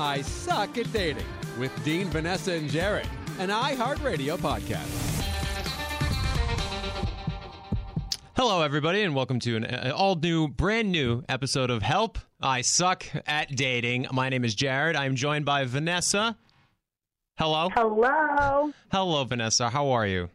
I Suck at Dating with Dean, Vanessa, and Jared, an iHeartRadio podcast. Hello, everybody, and welcome to an uh, all new, brand new episode of Help I Suck at Dating. My name is Jared. I'm joined by Vanessa. Hello. Hello. Hello, Vanessa. How are you?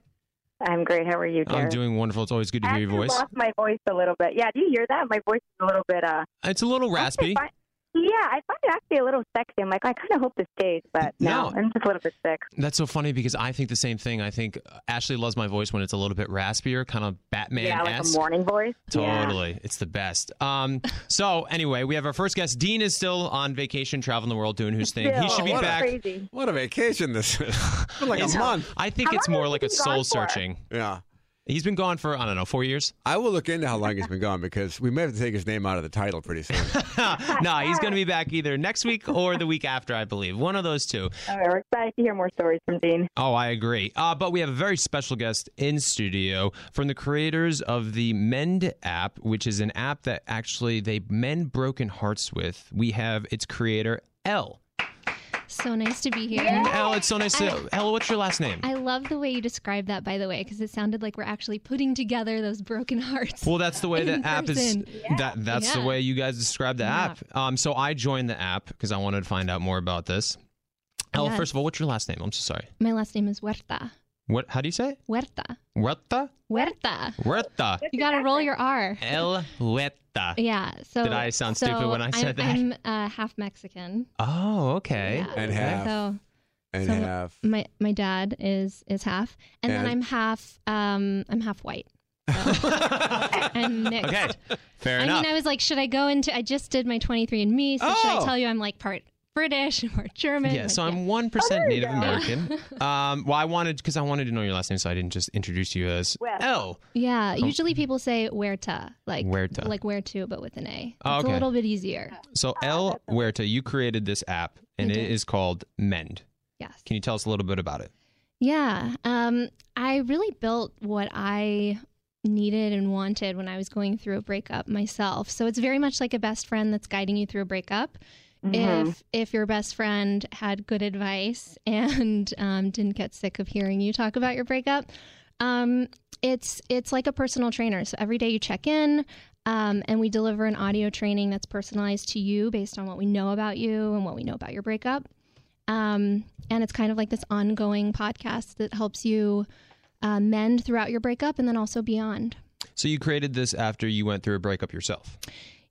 I'm great. How are you, Jared? I'm doing wonderful. It's always good to I hear your actually voice. lost my voice a little bit. Yeah, do you hear that? My voice is a little bit. uh It's a little raspy. I find- Yeah, I find it actually a little sexy. I'm like, I kind of hope this stays, but no, No. I'm just a little bit sick. That's so funny because I think the same thing. I think Ashley loves my voice when it's a little bit raspier, kind of Batman yeah, like a morning voice. Yeah. Totally. It's the best. Um, so, anyway, we have our first guest. Dean is still on vacation, traveling the world, doing his thing. he should be Still, back. Crazy. What a vacation this is. Like a month. I think How it's more like a soul searching. Yeah. He's been gone for, I don't know, four years? I will look into how long he's been gone because we may have to take his name out of the title pretty soon. no, he's going to be back either next week or the week after, I believe. One of those two. All right, we're excited to hear more stories from Dean. Oh, I agree. Uh, but we have a very special guest in studio from the creators of the Mend app, which is an app that actually they mend broken hearts with. We have its creator, Elle. So nice to be here. Elle, it's so nice to. Elle, what's your last name? I love the way you described that, by the way, because it sounded like we're actually putting together those broken hearts. Well, that's the way the In app is. person. That that's the way you guys describe the Yeah. app. Um, so I joined the app because I wanted to find out more about this. Elle, Yes. first of all, what's your last name? I'm so sorry. My last name is Huerta. What? How do you say it? Huerta. Huerta. Huerta. Huerta. You got to roll your R. Elle Huerta. Yeah. So Did I sound so stupid when I said I'm, that? I'm uh, half Mexican. Oh, okay. Yeah. And half. So And So- have. my my dad is is half, and, then I'm half um I'm half white. So I'm mixed. Okay, fair I enough. I mean, I was like, should I go into? I just did my 23andMe, so should I Oh. tell you I'm like part British and part German? yeah, Like, so. I'm one percent there you Native go. American. Um, well, I wanted because I wanted to know your last name, so I didn't just introduce you as Well. Elle. Yeah, usually people say Huerta, like Huerta. like where to, but with an A. Oh, It's okay. a little bit easier. So Elle Huerta, you created this app, and I it did. is called Mend. Yes. Can you tell us a little bit about it? Yeah. Um, I really built what I needed and wanted when I was going through a breakup myself. So it's very much like a best friend that's guiding you through a breakup. Mm-hmm. If if your best friend had good advice and um, didn't get sick of hearing you talk about your breakup, um, it's it's like a personal trainer. So every day you check in, um, and we deliver an audio training that's personalized to you based on what we know about you and what we know about your breakup. Um, and it's kind of like this ongoing podcast that helps you uh, mend throughout your breakup and then also beyond. So you created this after you went through a breakup yourself.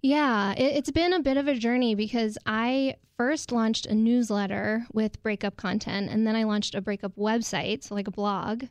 Yeah, it, it's been a bit of a journey because I first launched a newsletter with breakup content, and then I launched a breakup website, so like a blog.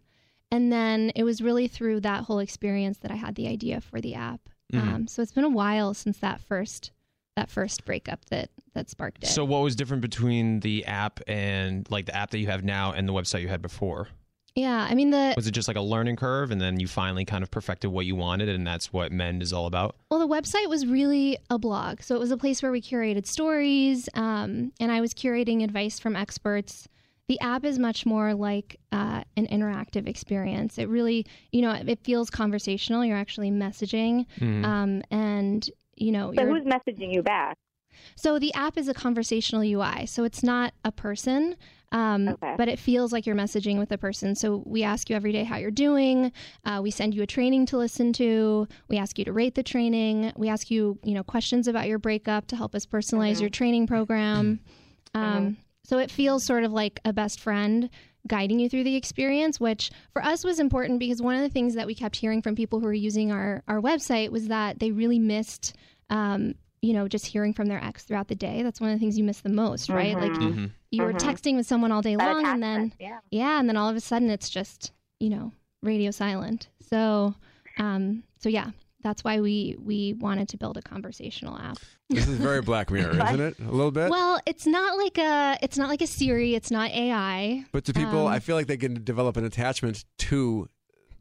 And then it was really through that whole experience that I had the idea for the app. Mhm. Um, so it's been a while since that first that first breakup that that sparked it. So what was different between the app and like the app that you have now and the website you had before? Yeah, I mean the Was it just like a learning curve, and then you finally kind of perfected what you wanted, and that's what Mend is all about? Well, the website was really a blog. So it was a place where we curated stories, um, and I was curating advice from experts. The app is much more like uh, an interactive experience. It really, you know, it feels conversational. You're actually messaging, Mhm. um, and you know, So you're, who's messaging you back? so the app is a conversational UI. So it's not a person, um, Okay. but it feels like you're messaging with a person. So we ask you every day how you're doing. Uh, we send you a training to listen to. We ask you to rate the training. We ask you, you know, questions about your breakup to help us personalize your training program. Um, So it feels sort of like a best friend guiding you through the experience, which for us was important because one of the things that we kept hearing from people who were using our, our website was that they really missed, um, you know, just hearing from their ex throughout the day. That's one of the things you miss the most, right? Like Mhm. you were Mhm. texting with someone all day That long and then, yeah. yeah, and then all of a sudden it's just, you know, radio silent. So, um, so yeah, that's why we we wanted to build a conversational app. This is very Black Mirror, isn't it? A little bit. Well, it's not like a it's not like a Siri. It's not AI. but to people, um, I feel like they can develop an attachment to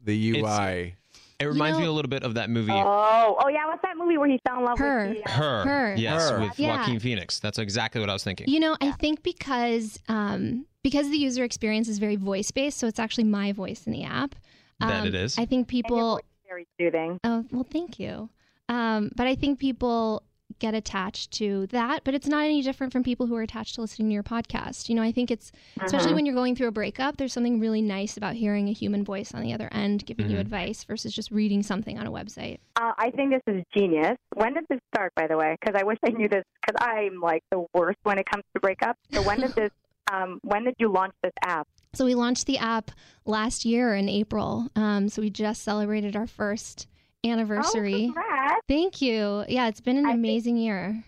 the UI. It reminds me know- a little bit of that movie. Oh, oh yeah. What's that movie where he fell in love Her. with the, uh, Her. Her. Yes, Her. with Yeah. Joaquin Phoenix. That's exactly what I was thinking. You know, I think because um, because the user experience is very voice based, so it's actually my voice in the app. That Um, it is. I think and your people. voice is very soothing. Oh well, thank you. Um, but I think people get attached to that, but it's not any different from people who are attached to listening to your podcast. You know, I think it's especially Mhm. when you're going through a breakup, there's something really nice about hearing a human voice on the other end giving you Mhm. advice versus just reading something on a website. Uh, I think this is genius. When did this start, by the way? Because I wish I knew this. Because I'm like the worst when it comes to breakups. So when did this? Um, when did you launch this app? So we launched the app last year in April. Um, so we just celebrated our first anniversary. Oh. Thank you. Yeah, it's been an I think- amazing year.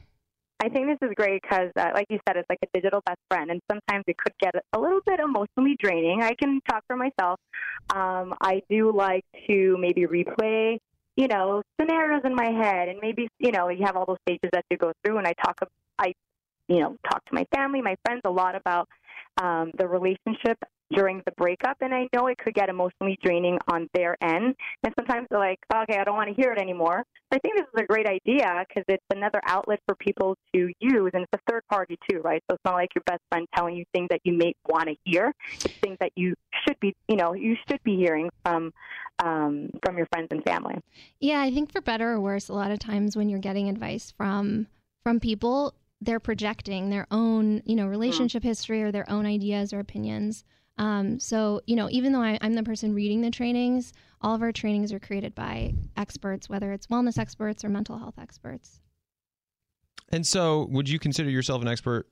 I think this is great because, uh, like you said, it's like a digital best friend, and sometimes it could get a little bit emotionally draining. I can talk for myself. Um, I do like to maybe replay, you know, scenarios in my head, and maybe you know, you have all those stages that you go through, and I talk, I, you know, talk to my family, my friends a lot about um, the relationship during the breakup, and I know it could get emotionally draining on their end. And sometimes they're like, okay, I don't want to hear it anymore. I think this is a great idea because it's another outlet for people to use, and it's a third party too, right? So it's not like your best friend telling you things that you may want to hear. It's things that you should be, you know, you should be hearing from um, from your friends and family. Yeah, I think for better or worse, a lot of times when you're getting advice from from people, they're projecting their own, you know, relationship history or their own ideas or opinions. Um, so, you know, even though I, I'm the person reading the trainings, all of our trainings are created by experts, whether it's wellness experts or mental health experts. And so, would you consider yourself an expert?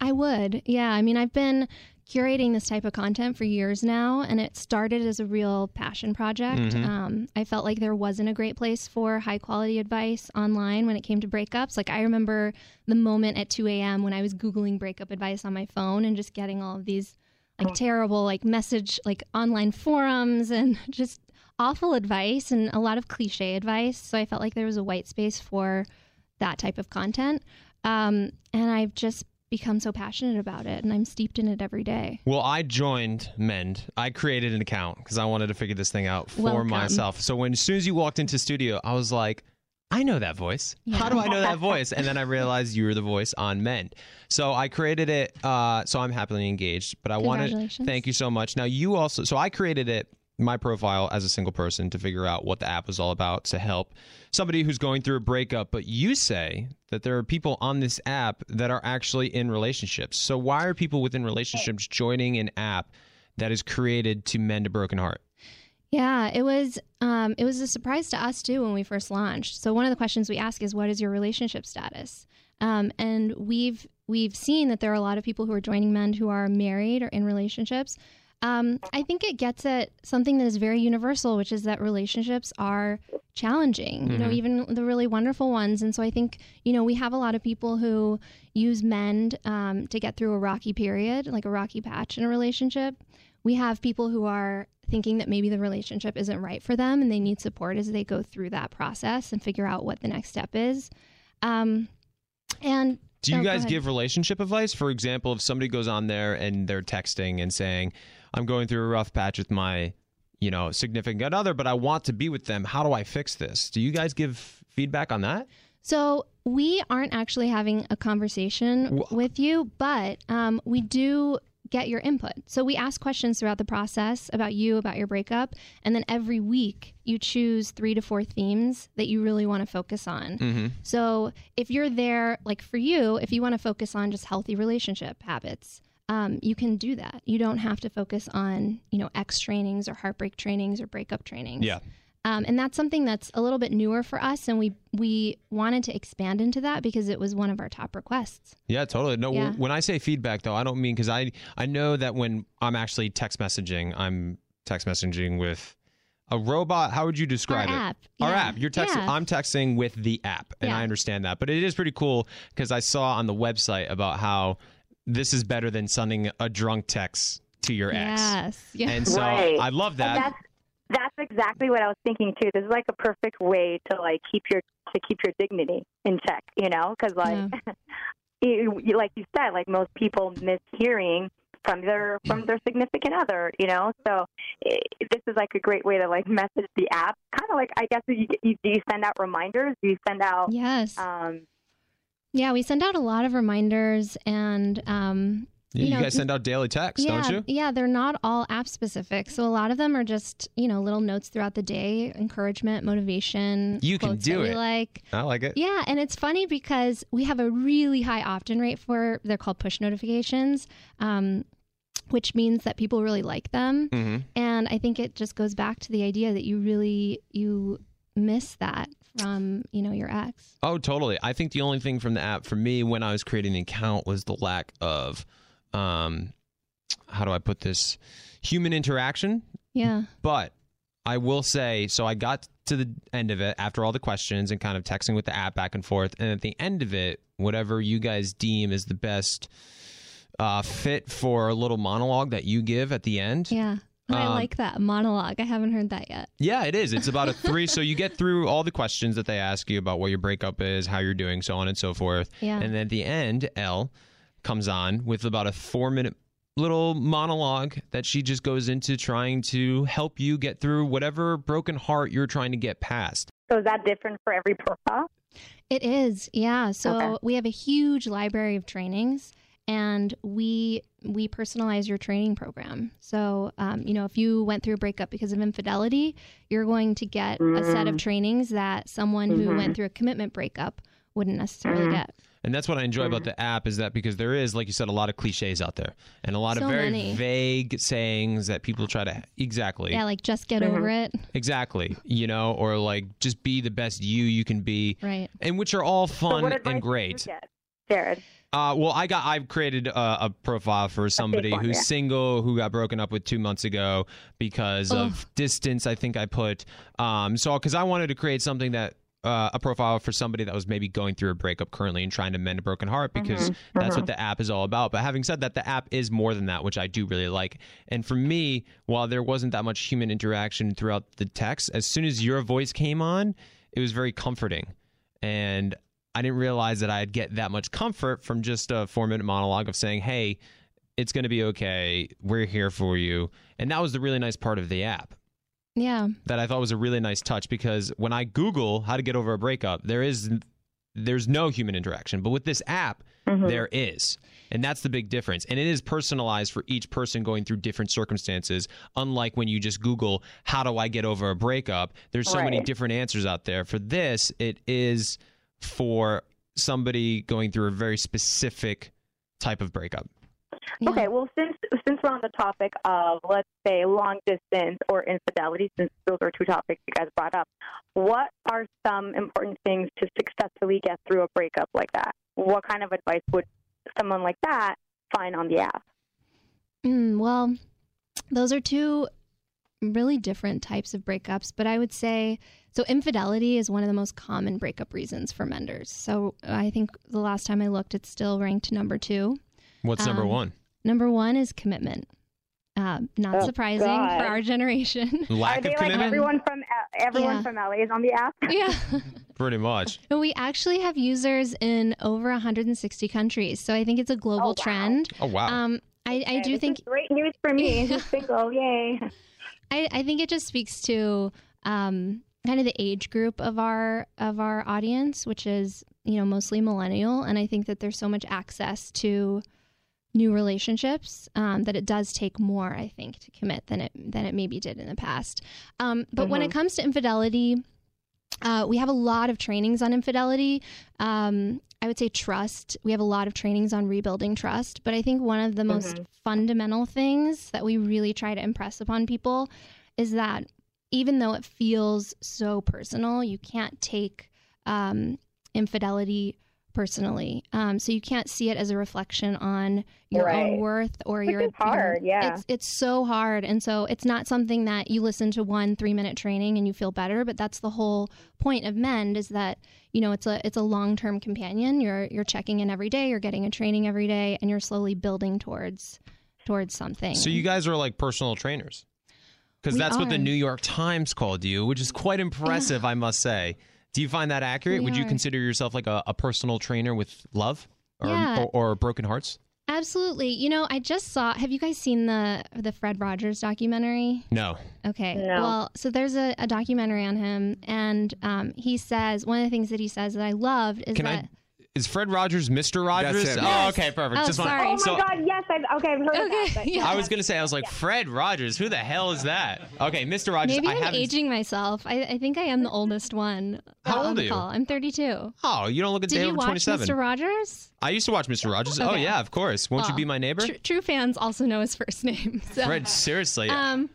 I would. Yeah. I mean, I've been curating this type of content for years now, and it started as a real passion project. Mhm. Um, I felt like there wasn't a great place for high quality advice online when it came to breakups. Like, I remember the moment at 2 a.m. when I was Googling breakup advice on my phone and just getting all of these like terrible, like message, like online forums and just awful advice and a lot of cliche advice. So I felt like there was a white space for that type of content. Um, and I've just become so passionate about it and I'm steeped in it every day. Well, I joined Mend. I created an account because I wanted to figure this thing out for Welcome. myself. So when as soon as you walked into studio, I was like, I know that voice. How do I know that voice? And then I realized you were the voice on Mend. So I created it. Uh, so I'm happily engaged. But I wanted Congratulations. thank you so much. Now you also. So I created it my profile as a single person to figure out what the app was all about to help somebody who's going through a breakup. But you say that there are people on this app that are actually in relationships. So why are people within relationships joining an app that is created to mend a broken heart? Yeah, it was um, it was a surprise to us too when we first launched. So one of the questions we ask is, "What is your relationship status?" Um, and we've we've seen that there are a lot of people who are joining Mend who are married or in relationships. Um, I think it gets at something that is very universal, which is that relationships are challenging. You know, Mhm. even the really wonderful ones. And so I think you know we have a lot of people who use Mend um, to get through a rocky period, like a rocky patch in a relationship. We have people who are thinking that maybe the relationship isn't right for them and they need support as they go through that process and figure out what the next step is. Um, and Do you Oh, guys give relationship advice? For example, if somebody goes on there and they're texting and saying, "I'm going through a rough patch with my, you know, significant other, but I want to be with them. How do I fix this?" Do you guys give feedback on that? so we aren't actually having a conversation with you, but um, we do get your input. So we ask questions throughout the process about you, about your breakup, and then every week you choose three to four themes that you really want to focus on. Mm-hmm. So if you're there, like for you, if you want to focus on just healthy relationship habits, um, you can do that. You don't have to focus on, you know, X trainings or heartbreak trainings or breakup trainings. Yeah. Um, and that's something that's a little bit newer for us, and we we wanted to expand into that because it was one of our top requests. Yeah, totally. No, Yeah. when I say feedback though, I don't mean because I I know that when I'm actually text messaging, I'm text messaging with a robot. How would you describe Our it? app. Our Yeah. app. You're texting. Yeah. I'm texting with the app, and Yeah. I understand that. But it is pretty cool because I saw on the website about how this is better than sending a drunk text to your ex. Yes. Yeah. And so Right. I love And that. Exactly what I was thinking too. This is like a perfect way to like keep your to keep your dignity in check, you know, because like you, you- like you said, like most people miss hearing from their from their significant other, you know. So eh, this is like a great way to like message the app. Kind of like I guess you, you do you send out reminders? Do you send out? yes. Um, Yeah, we send out a lot of reminders, and um, You, You know, guys send out daily texts, yeah, don't you? Yeah, they're not all app specific. So a lot of them are just, you know, little notes throughout the day, encouragement, motivation. You can do it. like. I like it. Yeah, and it's funny because we have a really high opt-in rate for they're called push notifications, um, which means that people really like them. hmm And I think it just goes back to the idea that you really you miss that from you know your ex. Oh, totally. I think the only thing from the app for me when I was creating an account was the lack of, um, how do I put this, human interaction. Yeah. But I will say, so I got to the end of it after all the questions and kind of texting with the app back and forth. And at the end of it, whatever you guys deem is the best uh, fit for a little monologue that you give at the end. Yeah. And I Um, like that monologue. I haven't heard that yet. Yeah, it is. It's about a three. so you get through all the questions that they ask you about what your breakup is, how you're doing, so on and so forth. Yeah. And then at the end, Elle comes on with about a four minute little monologue that she just goes into trying to help you get through whatever broken heart you're trying to get past. So is that different for every profile? It is, yeah. So Okay. we have a huge library of trainings, and we we personalize your training program. So, um, you know, if you went through a breakup because of infidelity, you're going to get a set of mm. trainings that someone who went mm-hmm. through a commitment breakup wouldn't necessarily mm. get. And that's what I enjoy about the app is that because there is, like you said, a lot of cliches out there and a lot So of very many. vague sayings that people try to exactly. Yeah, like just get over it. Exactly. You know, or like just be the best you you can be. Right. And which are all fun what advice and great. get, Jared? Uh, well, I got I've created a, a profile for somebody one, who's yeah. single who got broken up with two months ago because of distance. I think I put um so because I wanted to create something that. Uh, a profile for somebody that was maybe going through a breakup currently and trying to mend a broken heart because that's what the app is all about. But having said that, the app is more than that, which I do really like. And for me, while there wasn't that much human interaction throughout the text, as soon as your voice came on, it was very comforting. And I didn't realize that I'd get that much comfort from just a four minute monologue of saying, hey, it's going to be okay. We're here for you. And that was the really nice part of the app Yeah. that I thought was a really nice touch because when I Google how to get over a breakup, there is there's no human interaction. But with this app, mm-hmm. there is. And that's the big difference. And it is personalized for each person going through different circumstances. Unlike when you just Google, how do I get over a breakup? There's so many different answers out there. For this, it is for somebody going through a very specific type of breakup. Yeah. Okay, well, since since we're on the topic of let's say long distance or infidelity, since those are two topics you guys brought up, what are some important things to successfully get through a breakup like that? What kind of advice would someone like that find on the app? Mm, well, those are two really different types of breakups, but I would say so. Infidelity is one of the most common breakup reasons for menders. So I think the last time I looked, it's still ranked number two. What's number Um, one? Number one is commitment. Uh, not Oh, surprising God. for our generation. Lack are of they like commitment? everyone from everyone Yeah. from LA is on the app? yeah. Pretty much. But we actually have users in over 160 countries. So I think it's a global Oh, wow. trend. Oh, wow. Um, I, I do this think is great news for me. Who's single? Yay! I, I think it just speaks to um, kind of the age group of our of our audience, which is you know mostly millennial, and I think that there's so much access to new relationships um, that it does take more, I think, to commit than it than it maybe did in the past. Um, but when it comes to infidelity, uh, we have a lot of trainings on infidelity. Um, I would say trust. We have a lot of trainings on rebuilding trust. But I think one of the most fundamental things that we really try to impress upon people is that even though it feels so personal, you can't take um, infidelity personally. Um, so you can't see it as a reflection on your own worth or Which your. is you know, hard, yeah. It's it's so hard, and so it's not something that you listen to one three minute training and you feel better. But that's the whole point of Mend is that you know it's a it's a long term companion. You're you're checking in every day. You're getting a training every day, and you're slowly building towards towards something. So you guys are like personal trainers. Because We that's what the. New York Times called you, which is quite impressive, I must say. Do you find that accurate? We Would you are. consider yourself like a, a personal trainer with love or, Yeah. or, or broken hearts? Absolutely. You know, I just saw. Have you guys seen the the Fred Rogers documentary? No. Okay. No. Well, so there's a, a documentary on him, and um, he says one of the things that he says that I loved is Can that. I is Fred Rogers Mr. Rogers? him. Oh, Yes. okay, perfect. Oh, Just want- sorry. Oh my so- God! Yes, I've okay. I've heard of that. But yeah. I was gonna say, I was like, Fred Rogers. Who the hell is that? Okay, Mr. Rogers. Maybe I I'm haven't. aging myself. I, I think I am the oldest one. How on old the are you? Call. I'm 32. Oh, you don't look a Did day you over watch 27. Mr. Rogers? I used to watch Mr. Rogers. Oh Okay. yeah, of course. Won't you Well, be my neighbor? Tr- true fans also know his first name. So. Fred, seriously. Um,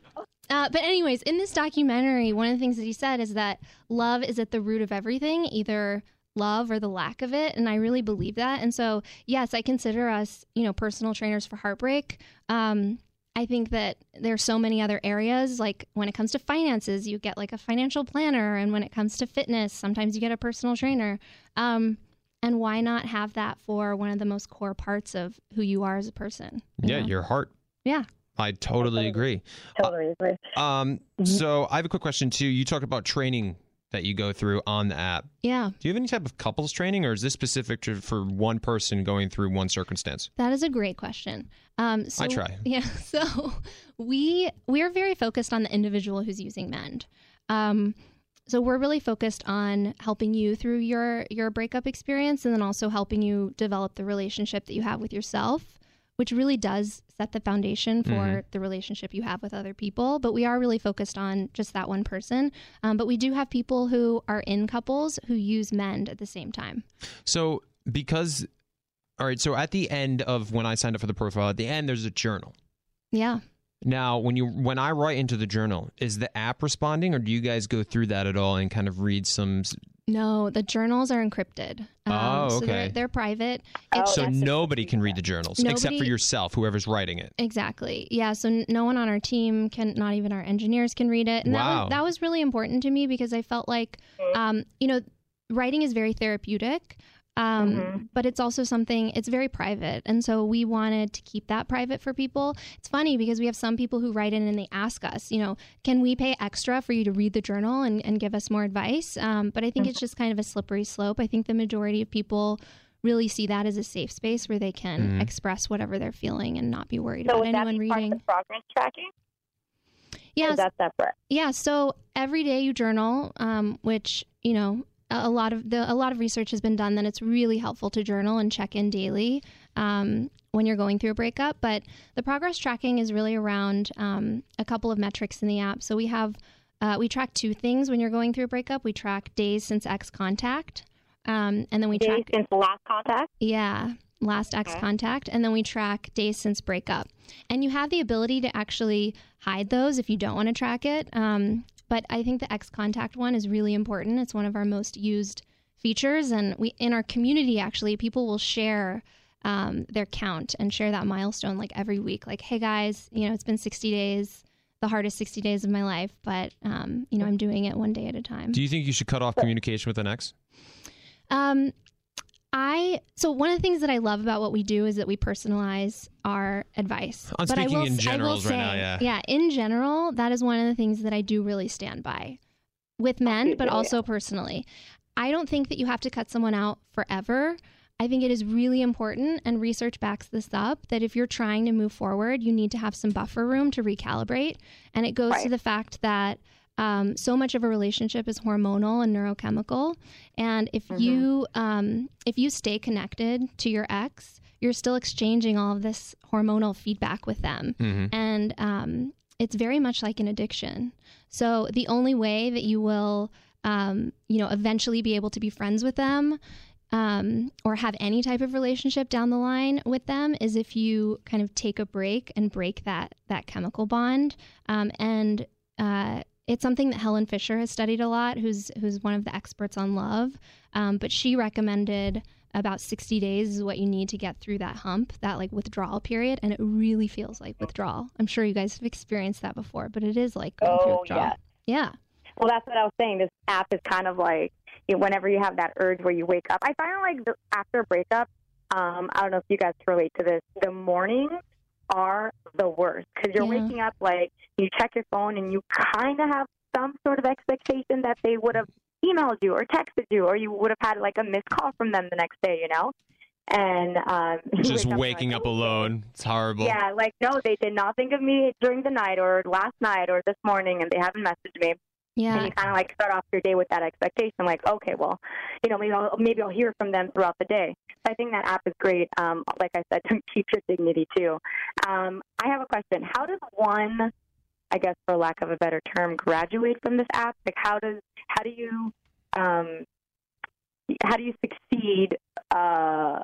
uh, but anyways, in this documentary, one of the things that he said is that love is at the root of everything, either love or the lack of it, and I really believe that. And so, yes, I consider us, you know, personal trainers for heartbreak. Um, I think that there's so many other areas. Like when it comes to finances, you get like a financial planner, and when it comes to fitness, sometimes you get a personal trainer. Um, and why not have that for one of the most core parts of who you are as a person? you yeah, know? your heart. Yeah. I totally agree. totally agree. Um, so I have a quick question too. You talked about training that you go through on the app. Yeah. Do you have any type of couples training, or is this specific to, for one person going through one circumstance? That is a great question. Um, so, I try. Yeah. So we we are very focused on the individual who's using Mend. Um, so we're really focused on helping you through your your breakup experience, and then also helping you develop the relationship that you have with yourself, which really does set the foundation for Mhm. the relationship you have with other people. But we are really focused on just that one person. Um, but we do have people who are in couples who use Mend at the same time. So because, all right. So at the end of when I signed up for the profile, at the end there's a journal. Yeah. Now, when you when I write into the journal, is the app responding, or do you guys go through that at all and kind of read some? S- No, the journals are encrypted. Um, Oh, So they're, okay. they're private. Oh, It's So nobody can read the journals except for yourself, whoever's writing it. Exactly. Yeah. So no one on our team can, not even our engineers can read it. And that Wow. was, that was really important to me because I felt like, um, you know, writing is very therapeutic. Um, Mhm. But it's also something, it's very private. And so we wanted to keep that private for people. It's funny because we have some people who write in and they ask us, you know, can we pay extra for you to read the journal and, and give us more advice? Um, but I think it's just kind of a slippery slope. I think the majority of people really see that as a safe space where they can Mhm. express whatever they're feeling and not be worried So about would that anyone be part of reading. the progress tracking? Or Yes, is that separate? yeah. So every day you journal, um, which you know a lot of the a lot of research has been done that it's really helpful to journal and check in daily um, when you're going through a breakup. But the progress tracking is really around um, a couple of metrics in the app. So we have uh, we track two things when you're going through a breakup. We track days since ex contact, um, and then we Days track since last contact? yeah, last ex Okay. contact, and then we track days since breakup. And you have the ability to actually hide those if you don't want to track it. Um, but I think the X contact one is really important. It's one of our most used features, and we in our community actually people will share. Um, their count and share that milestone like every week. Like, hey guys, you know, it's been 60 days, the hardest 60 days of my life, but, um, you know, I'm doing it one day at a time. Do you think you should cut off communication with an ex? Um, I so one of the things that I love about what we do is that we personalize our advice. I'm but I will, in s- I will generals right now, say- yeah. yeah. In general, that is one of the things that I do really stand by, with Mend, but also personally. I don't think that you have to cut someone out forever. I think it is really important, and research backs this up, that if you're trying to move forward, you need to have some buffer room to recalibrate. And it goes to the fact that um, so much of a relationship is hormonal and neurochemical, and if Mhm. you um, if you stay connected to your ex, you're still exchanging all of this hormonal feedback with them, Mm-hmm. and um, it's very much like an addiction. So the only way that you will, um, you know, eventually be able to be friends with them. Um, or have any type of relationship down the line with them is if you kind of take a break and break that that chemical bond. Um, and uh, it's something that Helen Fisher has studied a lot, who's who's one of the experts on love. Um, but she recommended about 60 days is what you need to get through that hump, that like withdrawal period, and it really feels like withdrawal. I'm sure you guys have experienced that before, but it is like going through Oh, withdrawal. yes. Yeah. Well, that's what I was saying. This app is kind of like you know, whenever you have that urge where you wake up. I find like the, after a breakup, um, I don't know if you guys relate to this. The mornings are the worst because you're Yeah. waking up like you check your phone and you kind of have some sort of expectation that they would have emailed you or texted you or you would have had like a missed call from them the next day. You know, and um, Just wake up waking like, up "Oh, alone. It's horrible. Yeah, like no, they did not think of me during the night or last night or this morning, and they haven't messaged me. Yeah. And you kind of like start off your day with that expectation, like, okay, well, you know, maybe I'll maybe I'll hear from them throughout the day. So I think that app is great. Um, like I said, to keep your dignity too. Um, I have a question. How does one, I guess, for lack of a better term, graduate from this app? Like, how does how do you um, how do you succeed uh,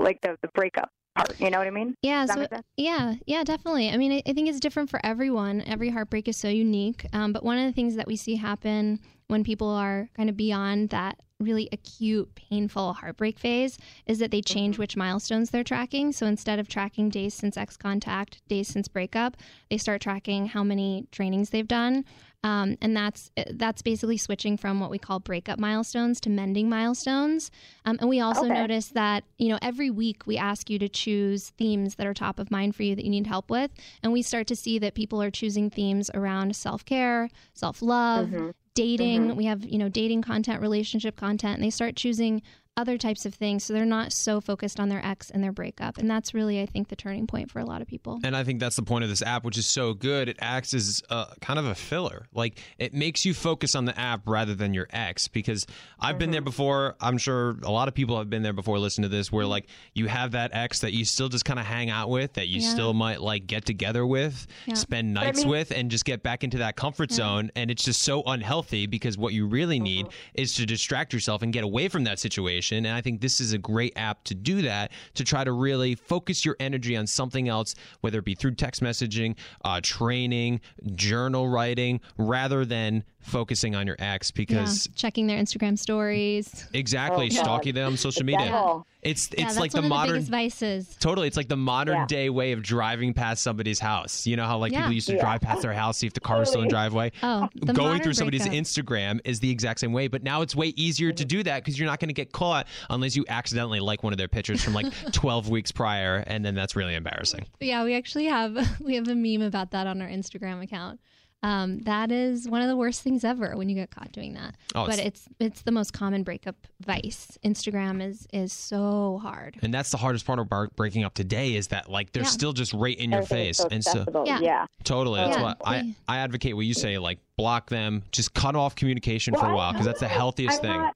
like the the breakup part? You know what I mean? Yeah, so yeah, yeah, definitely. I mean, I, I think it's different for everyone. Every heartbreak is so unique. Um, but one of the things that we see happen when people are kind of beyond that really acute, painful heartbreak phase is that they change which milestones they're tracking. So instead of tracking days since ex contact, days since breakup, they start tracking how many trainings they've done. Um, and that's that's basically switching from what we call breakup milestones to mending milestones. Um, and we also Okay. notice that you know every week we ask you to choose themes that are top of mind for you that you need help with, and we start to see that people are choosing themes around self care, self love, Mhm. dating. Mhm. We have you know dating content, relationship content, and they start choosing other types of things. So they're not so focused on their ex and their breakup, and that's really I think the turning point for a lot of people. And I think that's the point of this app, which is so good. It acts as a, kind of a filler. Like it makes you focus on the app rather than your ex. Because I've been there mm-hmm. before. I'm sure a lot of people have been there before. Listen to this, where mm-hmm. like you have that ex that you still just kind of hang out with, that you Yeah. still might like get together with, Yeah. spend nights mean- with, and just get back into that comfort zone. And it's just so unhealthy because what you really need mm-hmm. is to distract yourself and get away from that situation. And I think this is a great app to do that, to try to really focus your energy on something else, whether it be through text messaging, uh, training, journal writing, rather than focusing on your ex because yeah, checking their Instagram stories. exactly Oh, stalking them on social media. devil. It's yeah, it's that's like one the of modern the vices. Totally. It's like the modern Yeah. day way of driving past somebody's house. You know how like Yeah. people used to Yeah. drive past their house, see if the car was still in driveway. Oh, the Going through somebody's breakup. Instagram is the exact same way, but now it's way easier to do that because you're not going to get caught unless you accidentally like one of their pictures from like 12 weeks prior, and then that's really embarrassing. Yeah, we actually have we have a meme about that on our Instagram account. Um, that is one of the worst things ever when you get caught doing that. Oh, but it's- it's it's the most common breakup vice. Instagram is is so hard. And that's the hardest part of bar- breaking up today is that like they're Yeah. still just right in your face, so and so. Yeah. yeah. totally that's Yeah. why I I advocate what you say like block them, just cut off communication for a while because that's the healthiest I'm thing. not-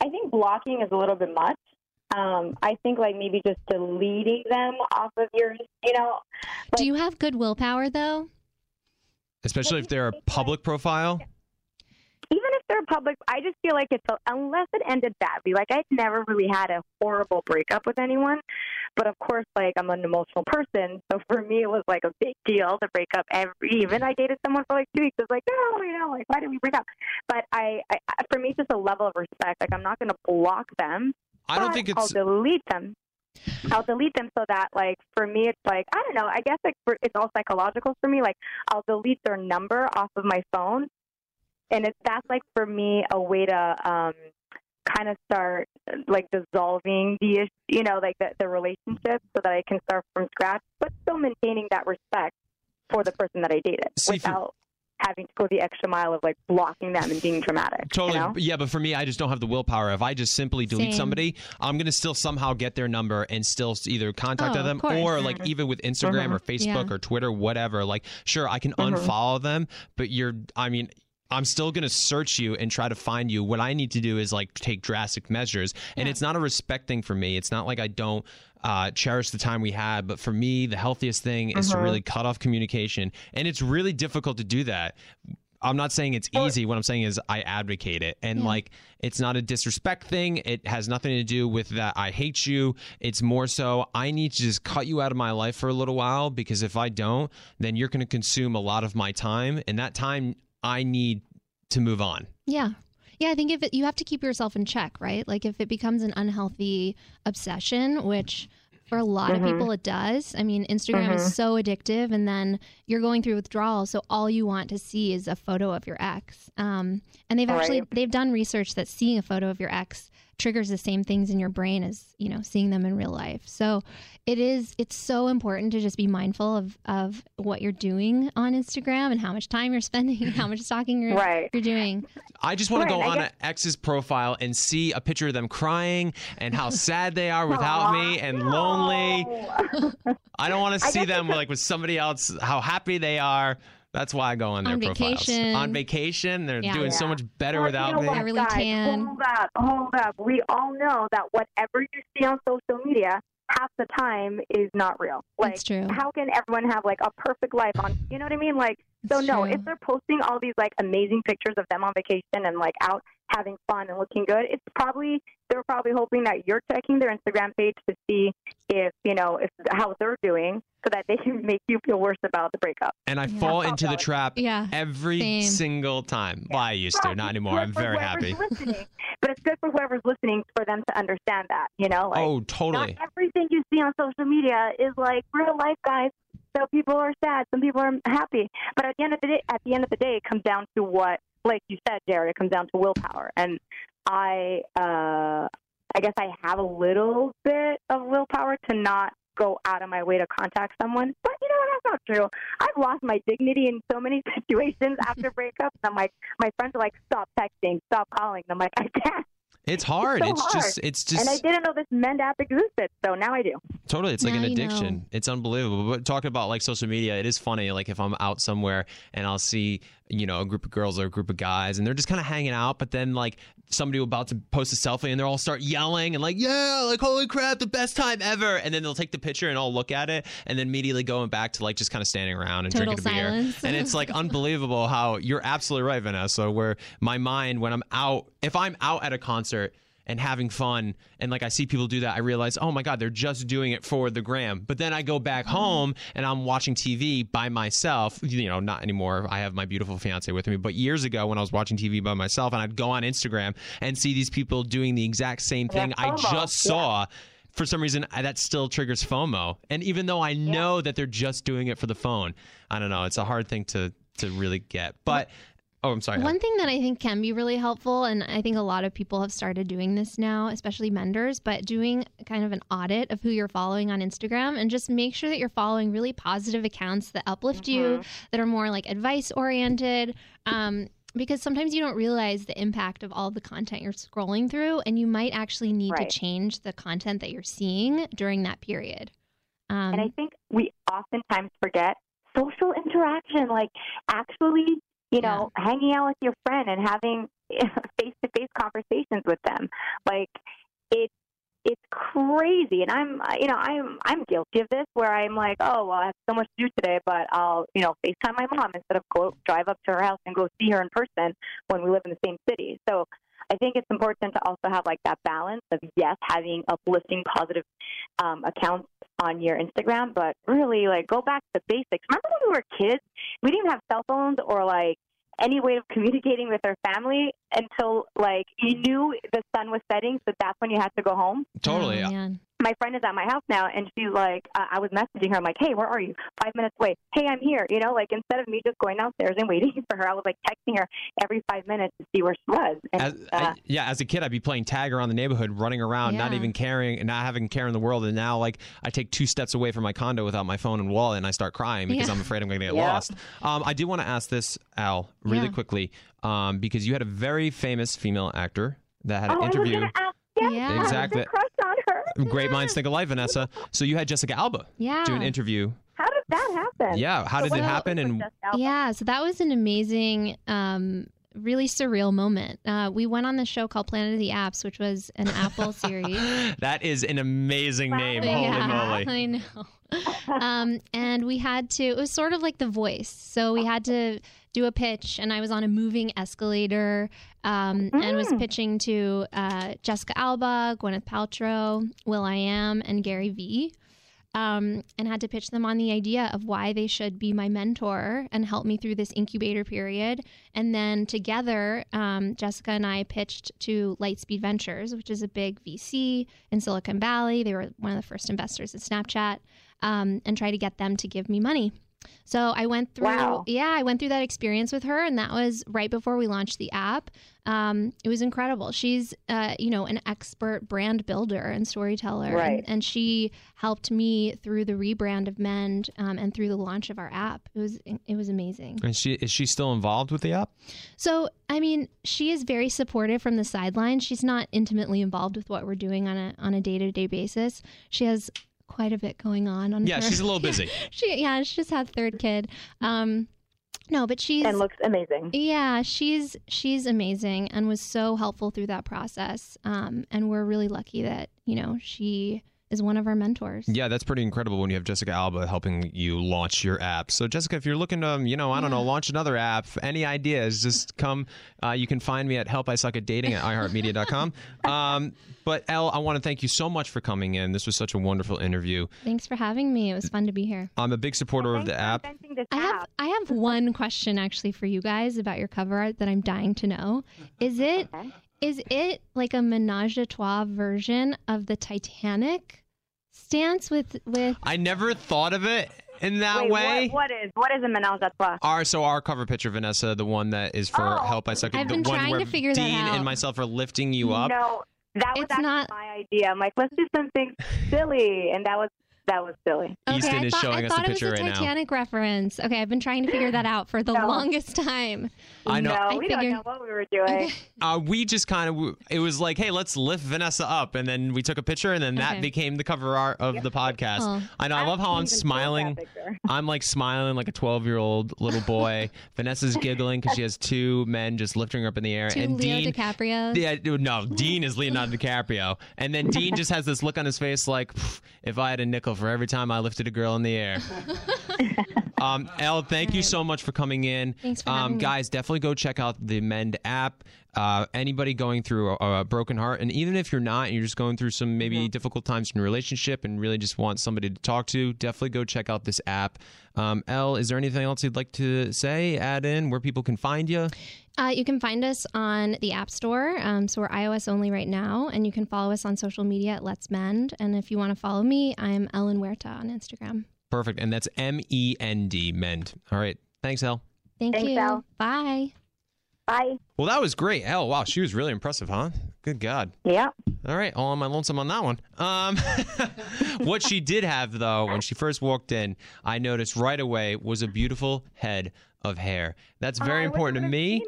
I think blocking is a little bit much. Um, I think like maybe just deleting them off of your, you know, Do you have good willpower though? Especially if they're a public profile. Even if they're public, I just feel like it's a, unless it ended badly. Like I've never really had a horrible breakup with anyone, but of course, like I'm an emotional person, so for me it was like a big deal to break up. Every even I dated someone for like two weeks. It was like, no, you know, like why did we break up? But I, I for me, it's just a level of respect. Like I'm not going to block them. I don't think I'll it's delete them. I'll delete them so that, like, for me, it's like I don't know. I guess like for, it's all psychological for me. Like, I'll delete their number off of my phone, and it's that's like for me a way to um, kind of start like dissolving the is- you know like the, the relationship so that I can start from scratch, but still maintaining that respect for the person that I dated See, for- without having to go the extra mile of like blocking them and being dramatic. Totally. You know? Yeah, but for me, I just don't have the willpower. If I just simply delete Same. somebody, I'm going to still somehow get their number and still either contact Oh, them or like even with Instagram or Facebook Yeah. or Twitter, whatever. Like, sure, I can Mhm. unfollow them, but you're, I mean, I'm still going to search you and try to find you. What I need to do is like take drastic measures. And Yeah. it's not a respect thing for me. It's not like I don't uh, cherish the time we had. But for me, the healthiest thing is to Mhm. really cut off communication. And it's really difficult to do that. I'm not saying it's easy. What I'm saying is I advocate it. And Yeah. like it's not a disrespect thing. It has nothing to do with that I hate you. It's more so I need to just cut you out of my life for a little while because if I don't, then you're going to consume a lot of my time and that time I need to move on. Yeah. Yeah, I think if it, you have to keep yourself in check, right? Like if it becomes an unhealthy obsession, which for a lot Mhm. of people it does. I mean, Instagram Mhm. is so addictive, and then you're going through withdrawal, so all you want to see is a photo of your ex. Um, and they've actually Right. they've done research that seeing a photo of your ex triggers the same things in your brain as you know seeing them in real life. So it is it's so important to just be mindful of of what you're doing on Instagram and how much time you're spending, how much stalking you're, Right. you're doing. I just want to go I on guess- an ex's profile and see a picture of them crying and how sad they are without me and lonely. I don't want to see them like with somebody else, how happy they are. That's why I go on their On profiles. vacation. On vacation, they're Yeah. doing so much better Well, without you know me. what, I really guys? can. Hold up, hold up. We all know that whatever you see on social media, half the time is not real. Like, That's true. how can everyone have like a perfect life on? You know what I mean? Like, so It's no, true. if they're posting all these like amazing pictures of them on vacation and like out having fun and looking good, it's probably they're probably hoping that you're checking their Instagram page to see if you know if how they're doing, so that they can make you feel worse about the breakup. And I Yeah. fall That's into the trap Yeah. every Same. single time. Well, I used to, not anymore. I'm very happy. But it's good for whoever's listening for them to understand that. You know, like Oh, totally. not everything you see on social media is like real life, guys. So people are sad, some people are happy. But at the end of the day, at the end of the day, it comes down to what, like you said, Jared. It comes down to willpower. And I, uh, I guess I have a little bit of willpower to not go out of my way to contact someone. But you know what? That's not true. I've lost my dignity in so many situations after breakups. I'm like, my friends are like, stop texting, stop calling. And I'm like, I can't. It's hard. so it's hard. just it's just and I didn't know this Mend app existed, so now I do. Totally, it's like Now an you know. addiction. It's unbelievable. But talking about like social media, it is funny. Like if I'm out somewhere and I'll see, you know, a group of girls or a group of guys, and they're just kind of hanging out, but then like somebody about to post a selfie, and they'll all start yelling and like, yeah, like holy crap, the best time ever, and then they'll take the picture and I'll look at it, and then immediately going back to like just kind of standing around and Total drinking a beer, and it's like unbelievable how you're absolutely right, Vanessa. Where my mind when I'm out, if I'm out at a concert and having fun. And like I see people do that I realize oh my god they're just doing it for the gram. But then I go back mm. home and I'm watching TV by myself. You know not anymore. I have my beautiful fiance with me. But years ago when I was watching TV by myself and I'd go on Instagram and see these people doing the exact same thing I FOMO, just yeah. saw for some reason I- that still triggers FOMO. And even though I know that they're just doing it for the phone I don't know it's a hard thing to to really get. But oh I'm sorry One thing that I think can be really helpful, and I think a lot of people have started doing this now, especially menders, but doing kind of an audit of who you're following on Instagram and just make sure that you're following really positive accounts that uplift you, that are more like advice oriented. Um, because sometimes you don't realize the impact of all the content you're scrolling through, and you might actually need Right. to change the content that you're seeing during that period. Um, And I think we oftentimes forget social interaction, like actually, you know, hanging out with your friend and having face to face conversations with them. Like it it's crazy and I'm you know, I'm I'm guilty of this where I'm like, Oh, well I have so much to do today but I'll, you know, FaceTime my mom instead of go drive up to her house and go see her in person when we live in the same city. So I think it's important to also have like that balance of yes, having uplifting positive um, accounts on your Instagram, but really like go back to basics. Remember when we were kids? We didn't have cell phones or like any way of communicating with our family until like you knew the sun was setting, so that's when you had to go home. totally oh, man. My friend is at my house now, and she's like, uh, I was messaging her. I'm like, Hey, where are you? Five minutes away. Hey, I'm here. You know, like instead of me just going downstairs and waiting for her, I was like texting her every five minutes to see where she was. And, As, uh, I, yeah, as a kid, I'd be playing tag around the neighborhood, running around, not even caring, and not having care in the world. And now, like, I take two steps away from my condo without my phone and wallet, and I start crying because Yeah. I'm afraid I'm going to get Yeah. lost. Um, I do want to ask this, Al, really Yeah. quickly, um, because you had a very famous female actor that had oh, an I was interview. gonna ask. Yes, Yeah. I had a Exactly. crush on her. Great minds think alike, Vanessa. So you had Jessica Alba Yeah. do an interview. How did that happen? Yeah, how So did what it happen? And Yeah, so that was an amazing, um, really surreal moment. Uh, we went on the show called Planet of the Apps, which was an Apple series. that is an amazing name. Holy yeah, moly! I know. um, and we had to. It was sort of like The Voice. So we had to do a pitch, and I was on a moving escalator, um, and was Mm. pitching to uh, Jessica Alba, Gwyneth Paltrow, will.i.am, and Gary Vee. Um, and had to pitch them on the idea of why they should be my mentor and help me through this incubator period. And then together, um, Jessica and I pitched to Lightspeed Ventures, which is a big VC in Silicon Valley. They were one of the first investors in Snapchat, um, and try to get them to give me money. So I went through, Wow. yeah, I went through that experience with her, and that was right before we launched the app. Um, it was incredible. She's, uh, you know, an expert brand builder and storyteller, Right. and, and she helped me through the rebrand of Mend um, and through the launch of our app. It was, it was amazing. And she is she still involved with the app? So, I mean, she is very supportive from the sidelines. She's not intimately involved with what we're doing on a on a day to day basis. She has quite a bit going on on Yeah, her. she's a little busy. she yeah she just had third kid um No, but she's and looks amazing. Yeah, she's she's amazing and was so helpful through that process. Um, and we're really lucky that you know she is one of our mentors. Yeah, that's pretty incredible when you have Jessica Alba helping you launch your app. So, Jessica, if you're looking to, um, you know, I don't know, launch another app, any ideas, just come. Uh, you can find me at help I suck at dating at iheartmedia.com. Um, but, Elle, I want to thank you so much for coming in. This was such a wonderful interview. Thanks for having me. It was fun to be here. I'm a big supporter of the app. I have app. I have one question actually for you guys about your cover art that I'm dying to know. Is it Okay. Is it like a menage a trois version of the Titanic stance with with I never thought of it in that Wait, way. What, what is what is a menage a trois? Our so our cover picture, Vanessa, the one that is for Oh. Help I Suck at I've the been one trying where to figure that Dean out. and myself are lifting you up. No, that was It's not- my idea. I'm like, let's do something silly, and that was that was silly. Okay, Easton I is thought, showing I us the thought picture it was a right now. Titanic reference. Okay, I've been trying to figure that out for the No. longest time. I know. No, I we don't figured- know what we were doing. Uh, we just kind of it was like, hey, let's lift Vanessa up, and then we took a picture, and then that Okay. became the cover art of the podcast. Oh. I know. I love how I'm didn't even post smiling. I'm like smiling like a 12 year old little boy. Vanessa's giggling because she has two men just lifting her up in the air, Two and Leo Dean. DiCaprio. Yeah, no, Dean is Leonardo DiCaprio, and then Dean just has this look on his face like, if I had a nickel for every time I lifted a girl in the air. um, Elle, thank you so much for coming in. Thanks for um, having me. guys. Definitely go check out the Mend app. Uh, anybody going through a, a broken heart, and even if you're not, and you're just going through some maybe Mm-hmm. difficult times in your relationship, and really just want somebody to talk to, definitely go check out this app. Um, Elle, is there anything else you'd like to say? Add in where people can find you? Uh, you can find us on the App Store. Um, so we're iOS only right now, and you can follow us on social media at Let's Mend. And if you want to follow me, I'm Ellen Huerta on Instagram. Perfect, and that's M E N D Mend. All right, thanks, Elle. Thank Thanks, you. Elle. Bye. Bye. Well, that was great. Elle, wow, she was really impressive, huh? Good God. Yeah. All right, all on my lonesome on that one. Um, what she did have, though, when she first walked in, I noticed right away was a beautiful head of hair. That's very Oh, important to me.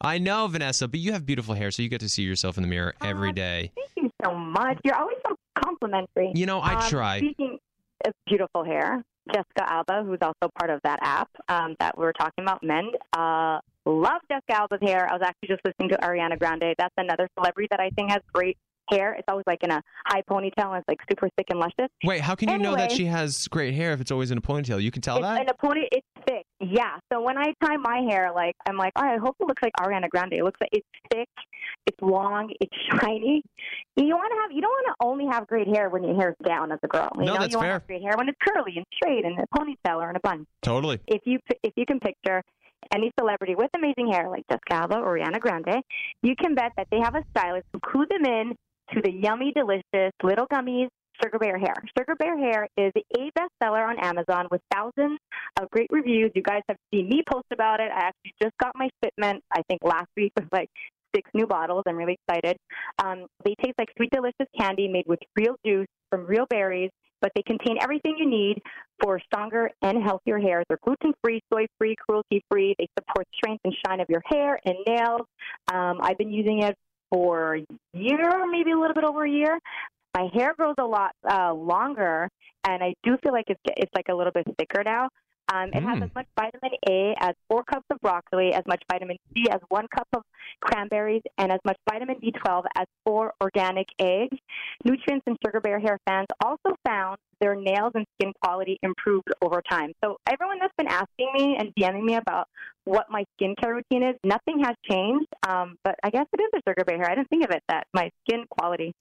I know, Vanessa, but you have beautiful hair, so you get to see yourself in the mirror every Oh, day. Thank you so much. You're always so complimentary. You know, I Um, try. Speaking of beautiful hair, Jessica Alba, who's also part of that app um, that we were talking about, Mend, uh, love Jessica Alba's hair. I was actually just listening to Ariana Grande. That's another celebrity that I think has great hair. It's always like in a high ponytail and it's like super thick and luscious. Wait, how can you know that she has great hair if it's always in a ponytail? You can tell It's that? in a pony. It's thick. Yeah. So when I tie my hair, like I'm like, oh, I hope it looks like Ariana Grande. It looks like it's thick, it's long, it's shiny. You want to have. You don't want to only have great hair when your hair's down as a girl. You No, know, that's you want to fair. have great hair when it's curly and straight and a ponytail or in a bun. Totally. If you if you can picture any celebrity with amazing hair like Jessica Alba or Ariana Grande, you can bet that they have a stylist who clued them in to the yummy, delicious little gummies Sugar Bear Hair. Sugar Bear Hair is a bestseller on Amazon with thousands of great reviews. You guys have seen me post about it. I actually just got my shipment, I think last week, with like six new bottles. I'm really excited. Um, they taste like sweet, delicious candy made with real juice from real berries, but they contain everything you need for stronger and healthier hair. They're gluten free, soy free, cruelty free. They support strength and shine of your hair and nails. Um, I've been using it for a year, maybe a little bit over a year. My hair grows a lot uh, longer, and I do feel like it's it's like a little bit thicker now. Um, it has Mm. as much vitamin A as four cups of broccoli, as much vitamin C as one cup of cranberries, and as much vitamin B12 as four organic eggs. Nutrients and Sugar Bear Hair fans also found their nails and skin quality improved over time. So everyone that's been asking me and DMing me about what my skincare routine is, nothing has changed. Um, but I guess it is a Sugar Bear Hair. I didn't think of it that my skin quality,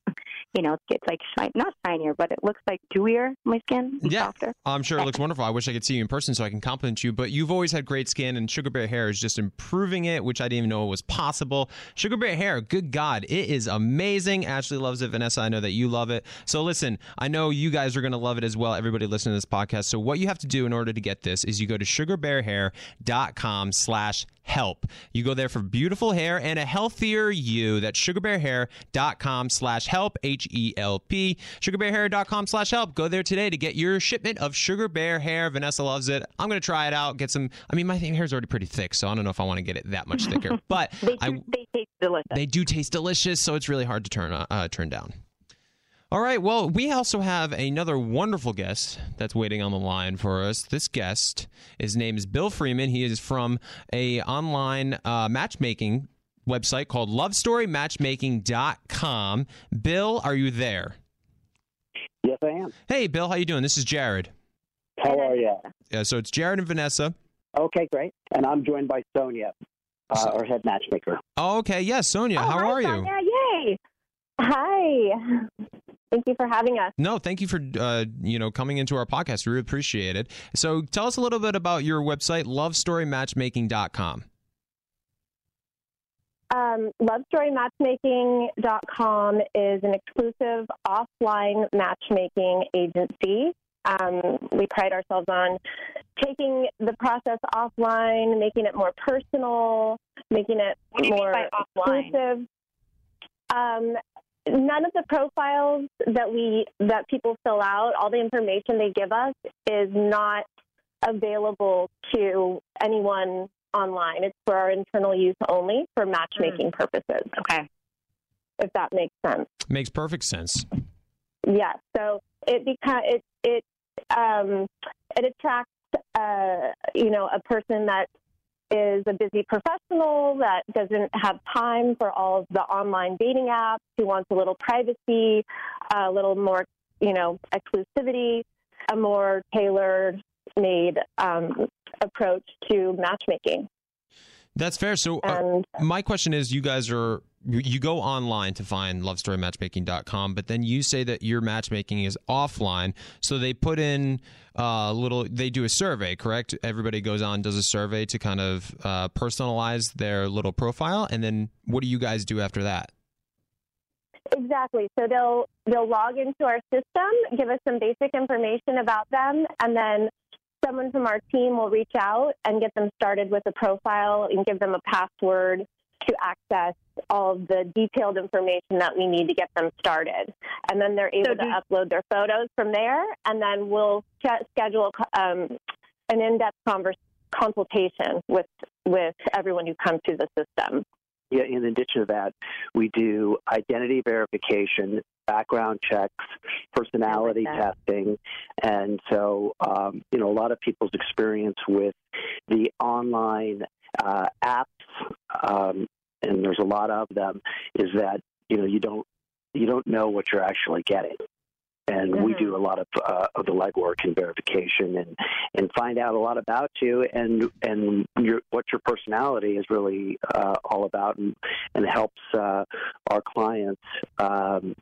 you know, it's like shine, not shinier, but it looks like dewier. My skin, Yeah. softer. I'm sure it looks wonderful. I wish I could see you in person so I can compliment you, but you've always had great skin, and Sugar Bear Hair is just improving it, which I didn't even know was possible. Sugar Bear Hair, good God, it is amazing. Ashley loves it. Vanessa, I know that you love it. So listen, I know you guys are going to love it as well, everybody listening to this podcast. So what you have to do in order to get this is you go to sugarbearhair.com slash help. You go there for beautiful hair and a healthier you. That's sugarbearhair.com slash help, H-E-L-P. Sugarbearhair.com slash help. Go there today to get your shipment of Sugar Bear Hair. Vanessa loves it. I'm going to try it out, get some, I mean, my hair is already pretty thick, so I don't know if I want to get it that much thicker, but They, I, do, they taste delicious. they do taste delicious, so it's really hard to turn, uh, turn down. All right. Well, we also have another wonderful guest that's waiting on the line for us. This guest, his name is Bill Freeman. He is from a online uh, matchmaking website called LoveStoryMatchmaking.com. Bill, are you there? Yes, I am. Hey, Bill. How you doing? This is Jared. How are you? Uh, so it's Jared and Vanessa. Okay, great. And I'm joined by Sonia, uh, our head matchmaker. Oh, okay. Yes, Sonia. Oh, how hi, are you? Sonia. Yay! Hi. Thank you for having us. No, thank you for uh, you know coming into our podcast. We really appreciate it. So, tell us a little bit about your website, LoveStoryMatchmaking.com. Um, LoveStoryMatchmaking.com is an exclusive offline matchmaking agency. Um, we pride ourselves on taking the process offline, making it more personal, making it What do you mean more by offline? exclusive. Um, none of the profiles that we that people fill out, all the information they give us, is not available to anyone online. It's for our internal use only for matchmaking purposes, Okay. if that makes sense. Makes perfect sense. Yes. So it beca- it it um, it attracts uh, you know a person that is a busy professional that doesn't have time for all of the online dating apps, who wants a little privacy, a little more you know exclusivity, a more tailored made um, approach to matchmaking. That's fair. So, uh, And my question is you guys are you go online to find lovestorymatchmaking.com but then you say that your matchmaking is offline. So they put in a little they do a survey correct? Everybody goes on does a survey to kind of uh, personalize their little profile. And then what do you guys do after that? Exactly. So they'll they'll log into our system, give us some basic information about them, and then someone from our team will reach out and get them started with a profile and give them a password to access all the detailed information that we need to get them started. And then they're able So to do- upload their photos from there, and then we'll sch- schedule um, an in-depth convers- consultation with with everyone who comes through the system. Yeah, in addition to that, we do identity verification, background checks, personality like testing, and so um, you know a lot of people's experience with the online uh, apps, um, and there's a lot of them, is that you know you don't you don't know what you're actually getting. And we Mhm. do a lot of uh, of the legwork and verification, and and find out a lot about you and and your, what your personality is really uh, all about, and, and helps uh, our clients um,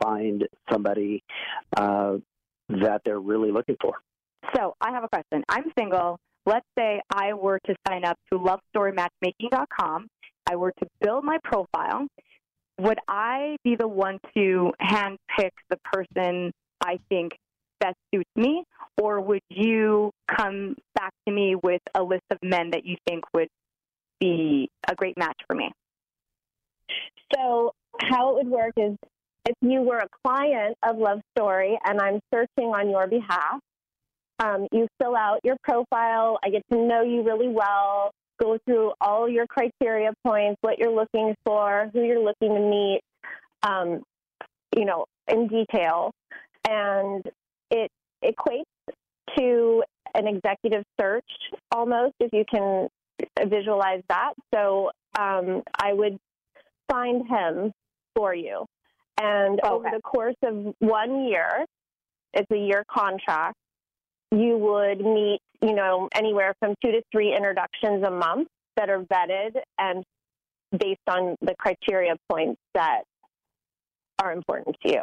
find somebody uh, that they're really looking for. So I have a question. I'm single. Let's say I were to sign up to lovestorymatchmaking.com. I were to build my profile. Would I be the one to handpick the person I think best suits me, or would you come back to me with a list of men that you think would be a great match for me? So, how it would work is if you were a client of Love Story and I'm searching on your behalf, um, you fill out your profile. I get to know you really well, go through all your criteria points, what you're looking for, who you're looking to meet, um, you know, in detail. And it equates to an executive search almost, if you can visualize that. So, um, I would find him for you. And over the course of one year, it's a year contract, you would meet, you know, anywhere from two to three introductions a month that are vetted and based on the criteria points that are important to you.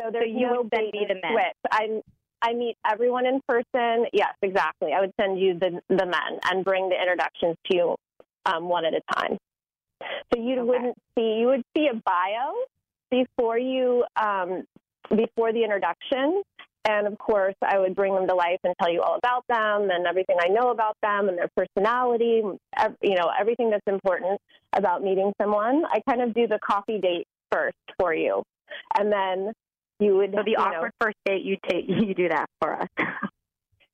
So there's you no would then be the men. switch. I I meet everyone in person. Yes, exactly. I would send you the the men and bring the introductions to you um, one at a time. So you Okay. wouldn't see you would see a bio before you um, before the introduction, and of course I would bring them to life and tell you all about them and everything I know about them and their personality, you know everything that's important about meeting someone. I kind of do the coffee date first for you, and then you would So the you know, first date, you take you do that for us.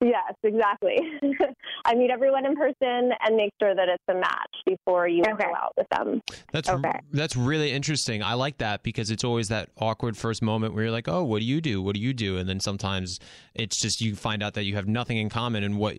Yeah, Yes, exactly. I meet everyone in person and make sure that it's a match before you Okay. go out with them. That's Okay. that's really interesting. I like that because it's always that awkward first moment where you're like, "Oh, what do you do? What do you do?" And then sometimes it's just you find out that you have nothing in common and what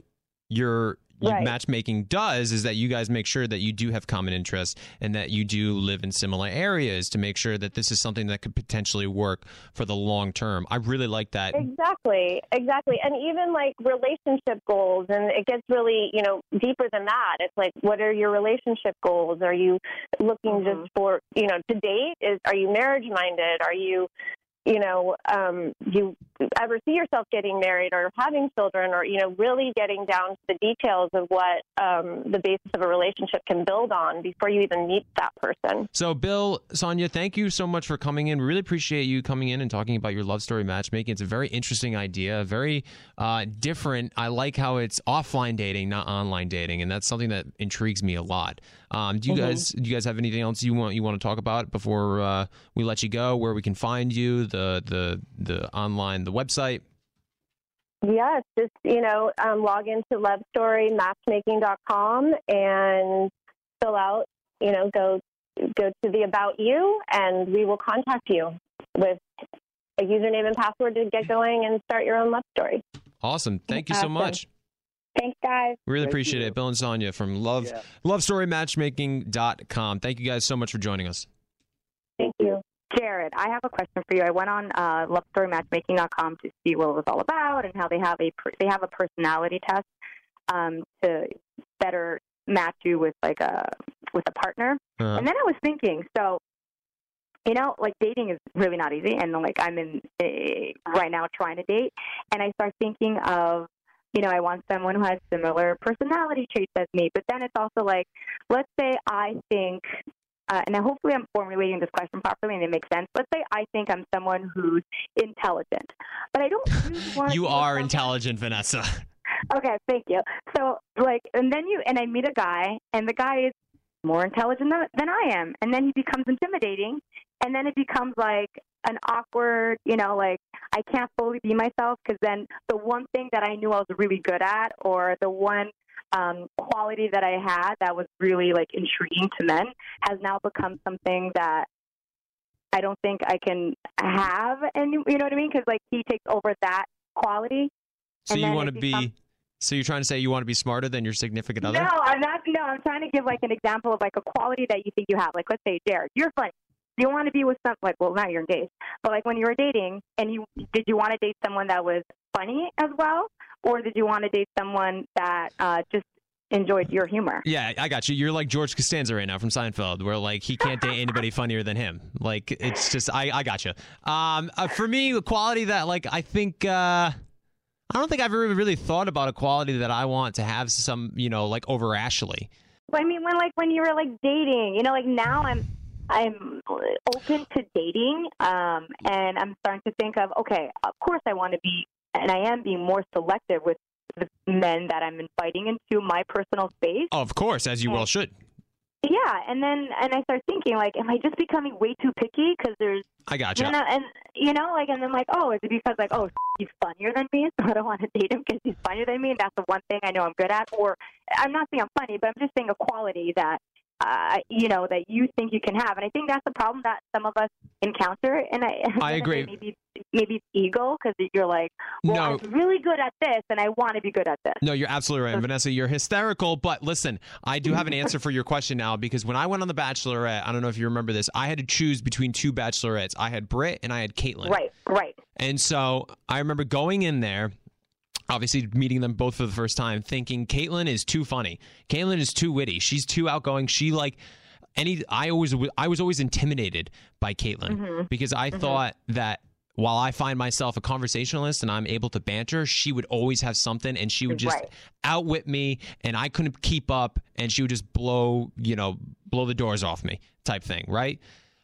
your Right. matchmaking does is that you guys make sure that you do have common interests and that you do live in similar areas to make sure that this is something that could potentially work for the long term. I really like that. Exactly, exactly. And even like relationship goals, and it gets really, you know, deeper than that. It's like, what are your relationship goals? Are you looking just mm-hmm. for, you know, to date? Is Are you marriage minded? Are you, you know, um, do you ever see yourself getting married or having children or, you know, really getting down to the details of what um, the basis of a relationship can build on before you even meet that person? So, Bill, Sonia, thank you so much for coming in. We really appreciate you coming in and talking about your love story matchmaking. It's a very interesting idea, very uh, different. I like how it's offline dating, not online dating, and that's something that intrigues me a lot. Um, do you guys do you guys have anything else you want you want to talk about before uh, we let you go? Where we can find you, the the the online, the website. Yes, just you know, um, log into lovestorymatchmaking.com and fill out. You know, go go to the about you, and we will contact you with a username and password to get going and start your own love story. Awesome. Thank you so much. Thanks, guys. We really Thank appreciate you. it. Bill and Sonia from Love Yeah. LoveStoryMatchmaking.com. Thank you guys so much for joining us. Thank you. Jared, I have a question for you. I went on uh, lovestorymatchmaking.com to see what it was all about and how they have a per- they have a personality test um, to better match you with like a with a partner. Uh, And then I was thinking, so you know, like dating is really not easy, and like I'm in uh, right now trying to date, and I start thinking of. You know, I want someone who has similar personality traits as me. But then it's also like, let's say I think uh, and hopefully I'm formulating this question properly and it makes sense. Let's say I think I'm someone who's intelligent, but I don't really want you are intelligent, Vanessa. Okay, thank you. So, like, and then you and I meet a guy, and the guy is more intelligent than, than I am, and then he becomes intimidating, and then it becomes like an awkward, you know, like I can't fully be myself because then the one thing that I knew I was really good at, or the one um, quality that I had that was really like intriguing to men, has now become something that I don't think I can have, and you know what I mean? Because like he takes over that quality. So you want to be. becomes- So you're trying to say you want to be smarter than your significant other? No, I'm not. No, I'm trying to give like an example of like a quality that you think you have. Like, let's say, Jared, you're funny. You want to be with some like, well, now you're engaged, but like when you were dating, and you did you want to date someone that was funny as well, or did you want to date someone that uh, just enjoyed your humor? Yeah, I got you. You're like George Costanza right now from Seinfeld, where like he can't date anybody funnier than him. Like it's just I I got you. Um, uh, for me, the quality that like I think uh, I don't think I've ever really thought about a quality that I want to have some you know like over Ashley. I mean, when like when you were like dating, you know, like now I'm I'm open to dating, um, and I'm starting to think of okay, of course I want to be, and I am being more selective with the men that I'm inviting into my personal space. Of course, as you well should. Yeah, and then and I start thinking like, am I just becoming way too picky? Because there's I got you you. know, and you know, like, and then like, oh, is it because like, oh, he's funnier than me, so I don't want to date him because he's funnier than me, and that's the one thing I know I'm good at. Or I'm not saying I'm funny, but I'm just saying a quality that uh, you know that you think you can have, and I think that's the problem that some of us encounter. And I, I agree. Maybe maybe it's ego because you're like, well, No. I'm really good at this, and I want to be good at this. No, you're absolutely right, Vanessa. You're hysterical. But listen, I do have an answer for your question now because when I went on The Bachelorette, I don't know if you remember this, I had to choose between two Bachelorettes. I had Britt and I had Kaitlyn. Right, right. And so I remember going in there, obviously meeting them both for the first time, thinking Kaitlyn is too funny. Kaitlyn is too witty. She's too outgoing. She like any. I always I was always intimidated by Kaitlyn mm-hmm. because I mm-hmm. thought that. While I find myself a conversationalist and I'm able to banter, she would always have something and she would just Right. outwit me and I couldn't keep up and she would just blow, you know, blow the doors off me type thing, right?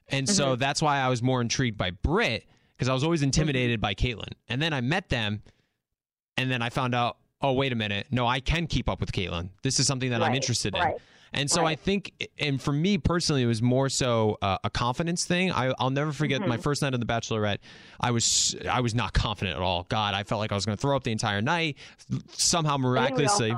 And so mm-hmm. that's why I was more intrigued by Britt because I was always intimidated by Kaitlyn. And then I met them and then I found out, oh, wait a minute. No, I can keep up with Kaitlyn. This is something that I'm Right, interested in. And so I think, and for me personally, it was more so uh, a confidence thing. I, I'll never forget my first night on The Bachelorette. I was I was not confident at all. God, I felt like I was going to throw up the entire night. Somehow, I think we all miraculously.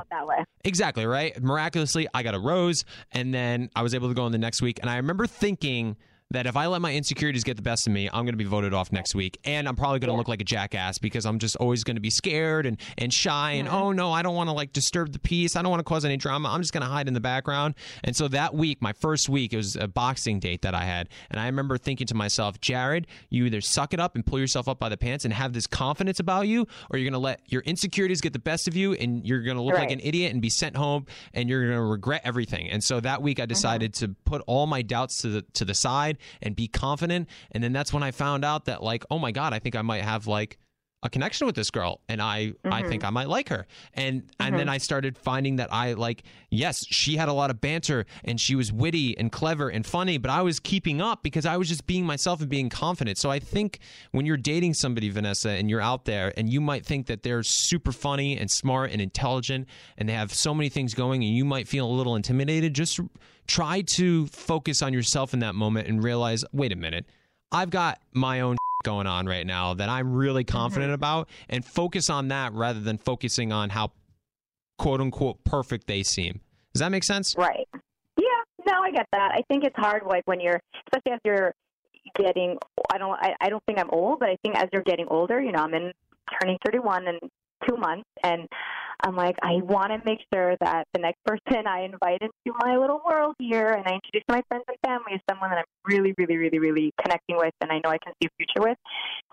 Exactly, right? Miraculously, I got a rose, and then I was able to go on the next week. And I remember thinking that if I let my insecurities get the best of me, I'm going to be voted off next week. And I'm probably going to look like a jackass because I'm just always going to be scared and, and shy. And oh no, I don't want to like disturb the peace. I don't want to cause any drama. I'm just going to hide in the background. And so that week, my first week, it was a boxing date that I had. And I remember thinking to myself, Jared, you either suck it up and pull yourself up by the pants and have this confidence about you, or you're going to let your insecurities get the best of you and you're going to look like an idiot and be sent home and you're going to regret everything. And so that week I uh-huh. decided to put all my doubts to the to the side and be confident. And then that's when I found out that like, oh my god, I think I might have like a connection with this girl and I I think mm-hmm. I might like her. And and then mm-hmm. I started finding that I like yes, she had a lot of banter and she was witty and clever and funny, but I was keeping up because I was just being myself and being confident. So I think when you're dating somebody Vanessa and you're out there and you might think that they're super funny and smart and intelligent and they have so many things going and you might feel a little intimidated, just try to focus on yourself in that moment and realize, wait a minute. I've got my own going on right now that I'm really confident mm-hmm. about and focus on that rather than focusing on how quote unquote perfect they seem. Does that make sense? Right. Yeah. No, I get that. I think it's hard, like when you're, especially as you're getting. I don't. I, I don't think I'm old, but I think as you're getting older, you know, I'm in turning 31 in two months, and I'm like, I want to make sure that the next person I invite into my little world here, and I introduce to my friends and family, is someone that I'm really, really, really, really connecting with, and I know I can see a future with.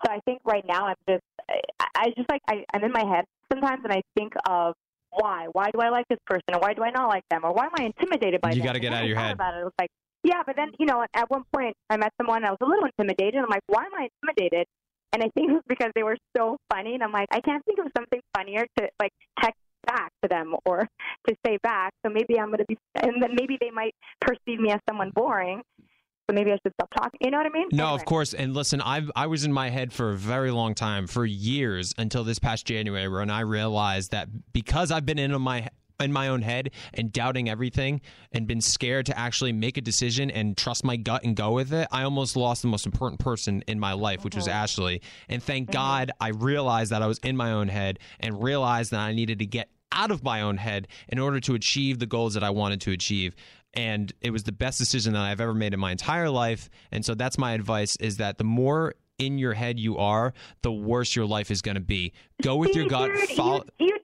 So I think right now I'm just, I, I just like, I, I'm in my head sometimes, and I think of why? Why do I like this person, or why do I not like them, or why am I intimidated by You them? You gotta get out of your head. About it. it was like, yeah, but then you know, at one point I met someone, I was a little intimidated. I'm like, why am I intimidated? And I think it was because they were so funny, and I'm like, I can't think of something funnier to like text back to them or to say back. So maybe I'm gonna be, and then maybe they might perceive me as someone boring. So maybe I should stop talking. You know what I mean? No, Anyway. of course. And listen, I I was in my head for a very long time, for years until this past January, when I realized that because I've been in my in my own head and doubting everything and been scared to actually make a decision and trust my gut and go with it, I almost lost the most important person in my life, which was Ashley. And thank God I realized that I was in my own head and realized that I needed to get out of my own head in order to achieve the goals that I wanted to achieve. And it was the best decision that I've ever made in my entire life. And so that's my advice is that the more in your head you are, the worse your life is going to be. Go with your gut. dude, Follow. You, you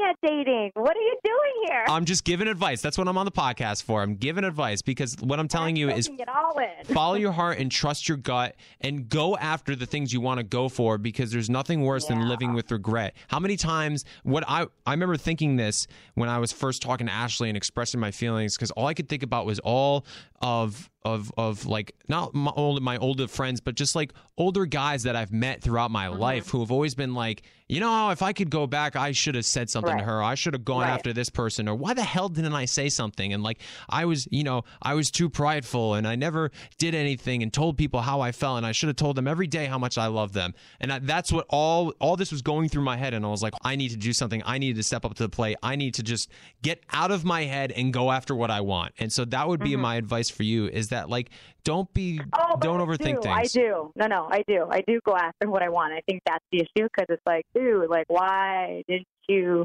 at dating. What are you doing here? I'm just giving advice. That's what I'm on the podcast for. I'm giving advice because what I'm telling you is Soaking it all in. follow your heart and trust your gut and go after the things you want to go for because there's nothing worse than living with regret. How many times what I I remember thinking this when I was first talking to Ashley and expressing my feelings because all I could think about was all of of of like not my old my older friends but just like older guys that I've met throughout my Mm-hmm. life who have always been like, you know, if I could go back, I should have said something to Right. her. I should have gone Right. after this person or why the hell didn't I say something? And like I was, you know, I was too prideful and I never did anything and told people how I felt and I should have told them every day how much I love them. And I, that's what all all this was going through my head and I was like, I need to do something. I need to step up to the plate. I need to just get out of my head and go after what I want. And so that would be my advice for you is that like don't be. Oh, don't I overthink do. I do. No, no, I do. I do go after what I want. I think that's the issue because it's like, dude, like, why didn't you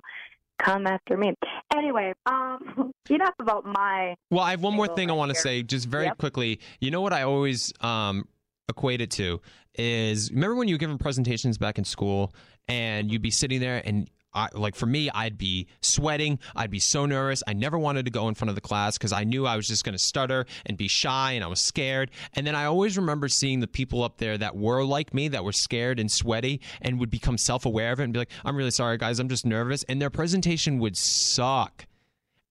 come after me? Anyway, um, enough about my. Well, I have one more thing I want to say, just very Yep. quickly. You know what I always um, equate it to is remember when you were giving presentations back in school and you'd be sitting there and I, like for me, I'd be sweating. I'd be so nervous. I never wanted to go in front of the class because I knew I was just going to stutter and be shy and I was scared. And then I always remember seeing the people up there that were like me, that were scared and sweaty and would become self aware of it and be like, I'm really sorry, guys. I'm just nervous. And their presentation would suck.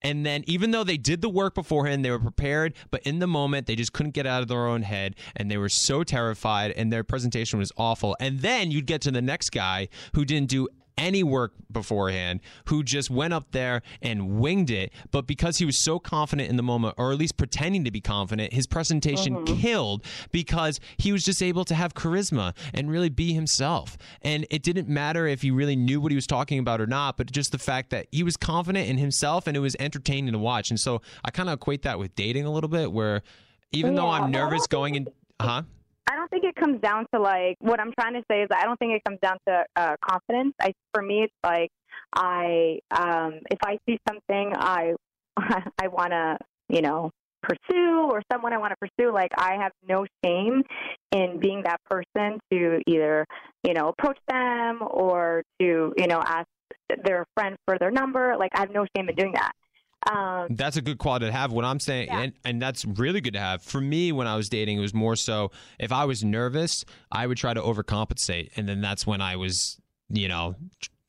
And then, even though they did the work beforehand, they were prepared, but in the moment, they just couldn't get out of their own head and they were so terrified and their presentation was awful. And then you'd get to the next guy who didn't do any work beforehand, who just went up there and winged it. But because he was so confident in the moment, or at least pretending to be confident, his presentation mm-hmm. killed because he was just able to have charisma and really be himself. And it didn't matter if he really knew what he was talking about or not, but just the fact that he was confident in himself and it was entertaining to watch. And so I kind of equate that with dating a little bit, where even though I'm nervous going in, huh? I don't think it comes down to like what I'm trying to say is I don't think it comes down to uh, confidence. I for me it's like I um, if I see something I I want to you know pursue or someone I want to pursue like I have no shame in being that person to either you know approach them or to you know ask their friend for their number like I have no shame in doing that. Um, That's a good quality to have. What I'm saying, Yeah. and, and that's really good to have. For me, when I was dating, it was more so if I was nervous, I would try to overcompensate. And then that's when I was, you know,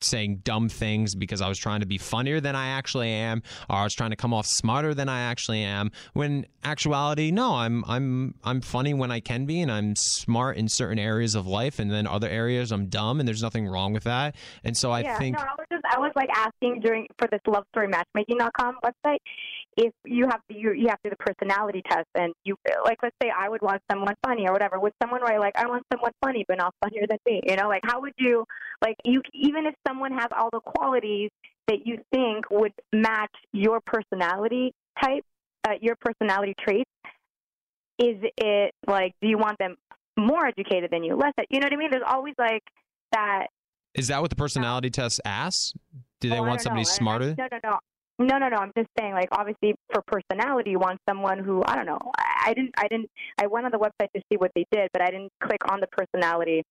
saying dumb things because I was trying to be funnier than I actually am, or I was trying to come off smarter than I actually am. When actuality, no, I'm I'm I'm funny when I can be, and I'm smart in certain areas of life, and then other areas I'm dumb, and there's nothing wrong with that. And so I yeah, think no, I was just I was like asking during for this love story matchmaking.com website if you have to you you have to do the personality test and you like let's say I would want someone funny or whatever would someone write like I want someone funny but not funnier than me you know like how would you like you even if someone has all the qualities that you think would match your personality type uh, your personality traits is it like do you want them more educated than you less you know what I mean there's always like that is that what the personality test asks? Do they Oh, want somebody know. Smarter? No, no, no. No, no, no. I'm just saying, like, obviously, for personality, you want someone who I don't know. I, I didn't, I didn't. I went on the website to see what they did, but I didn't click on the personality,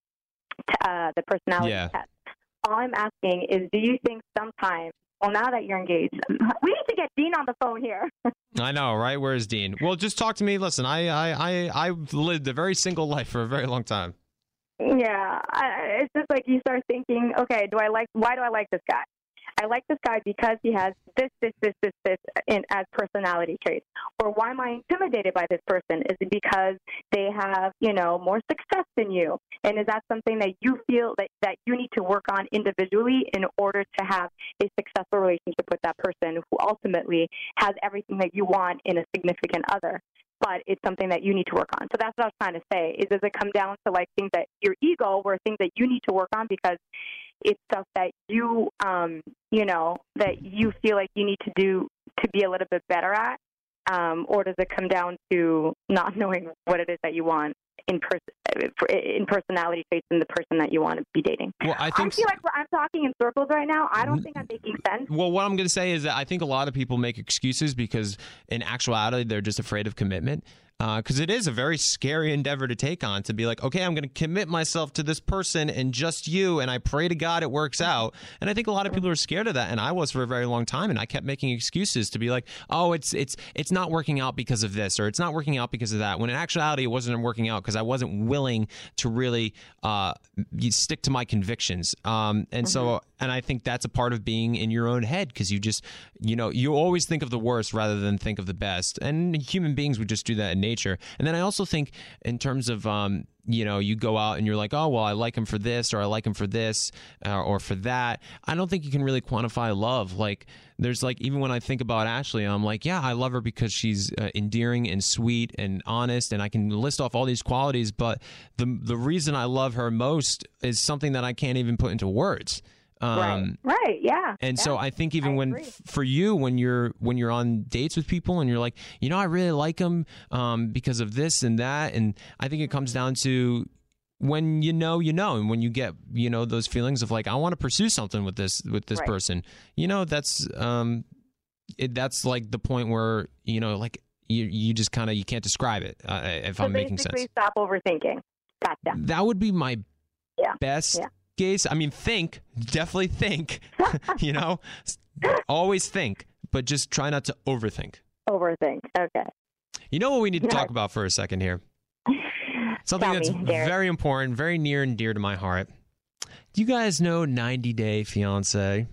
t- uh, the personality Yeah. test. All I'm asking is, do you think sometimes? Well, now that you're engaged, we need to get Dean on the phone here. I know, right? Where's Dean? Well, just talk to me. Listen, I, I, I, I've lived a very single life for a very long time. Yeah, I, it's just like you start thinking, okay, do I like? Why do I like this guy? I like this guy because he has this, this, this, this, this in as personality traits. Or why am I intimidated by this person? Is it because they have, you know, more success than you? And is that something that you feel that, that you need to work on individually in order to have a successful relationship with that person who ultimately has everything that you want in a significant other? but it's something that you need to work on. So that's what I was trying to say. Is does it come down to like things that your ego or things that you need to work on because it's stuff that you um you know that you feel like you need to do to be a little bit better at, um, or does it come down to not knowing what it is that you want in person in personality traits in the person that you want to be dating? Well, I think I feel like I'm talking in circles right now. I don't think I'm making sense. Well, what I'm going to say is that I think a lot of people make excuses because, in actuality, they're just afraid of commitment. Because it is a very scary endeavor to take on to be like, okay, I'm going to commit myself to this person and just you, and I pray to God it works out. And I think a lot of people are scared of that, and I was for a very long time, and I kept making excuses to be like, oh, it's it's it's not working out because of this, or it's not working out because of that. When in actuality, it wasn't working out because I wasn't willing to really uh, stick to my convictions. Um, and so, and I think that's a part of being in your own head because you just, you know, you always think of the worst rather than think of the best. And human beings would just do that in nature. And then I also think in terms of, um, you know, you go out and you're like, oh, well, I like him for this or I like him for this uh, or for that. I don't think you can really quantify love. Like, there's like, even when I think about Ashley, I'm like, yeah, I love her because she's uh, endearing and sweet and honest. And I can list off all these qualities. But the, the reason I love her most is something that I can't even put into words. Um, right. Right. Yeah. and yeah. so I think even I when f- for you when you're when you're on dates with people and you're like, you know, I really like them um, because of this and that, and I think it comes Mm-hmm. down to when you know you know and when you get you know those feelings of like I want to pursue something with this with this Right. person you know that's um it, that's like the point where you know like you you just kind of you can't describe it uh, if so I'm making sense stop overthinking. Gotcha. that would be my Yeah. best Yeah. Case. I mean, think, definitely think, you know, always think, but just try not to overthink. Overthink. Okay. You know what we need to talk about for a second here? Something Tell that's me, very important, very near and dear to my heart. Do you guys know 90 Day Fiance?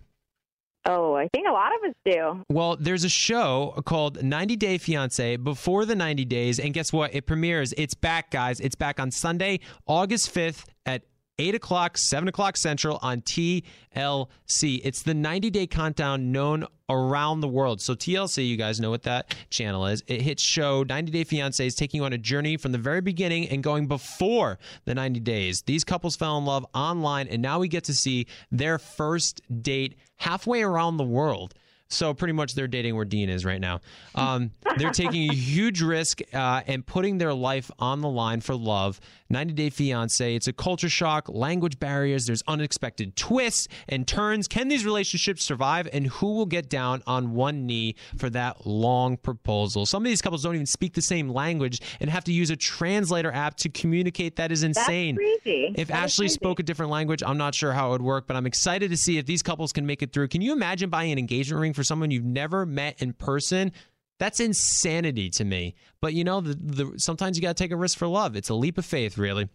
Oh, I think a lot of us do. Well, there's a show called 90 Day Fiance before the 90 days. And guess what? It premieres. It's back, guys. It's back on Sunday, August 5th at 8 o'clock, 7 o'clock Central on TLC. It's the 90 day countdown known around the world. So, TLC, you guys know what that channel is. It hits show 90 Day Fiancé is taking you on a journey from the very beginning and going before the 90 days. These couples fell in love online, and now we get to see their first date halfway around the world. So pretty much they're dating where Dean is right now. Um, they're taking a huge risk uh, and putting their life on the line for love. 90 Day Fiance. It's a culture shock, language barriers. There's unexpected twists and turns. Can these relationships survive? And who will get down on one knee for that long proposal? Some of these couples don't even speak the same language and have to use a translator app to communicate. That is insane. That's crazy. If That Ashley crazy. spoke a different language, I'm not sure how it would work, but I'm excited to see if these couples can make it through. Can you imagine buying an engagement ring for someone you've never met in person? That's insanity to me. But you know, the, the sometimes you got to take a risk for love. It's a leap of faith, really.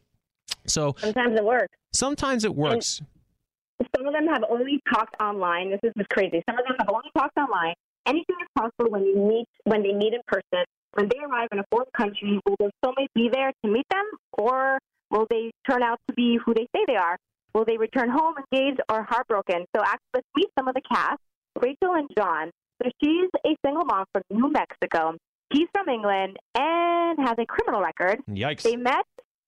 So Sometimes it works. sometimes it works. Some of them have only talked online. This is just crazy. Some of them have only talked online. Anything is possible when you meet when they meet in person. When they arrive in a foreign country, will their soulmate be there to meet them, or will they turn out to be who they say they are? Will they return home engaged or heartbroken? So, actually, let's meet some of the cast. Rachel and John. So she's a single mom from New Mexico. He's from England and has a criminal record. Yikes. They met,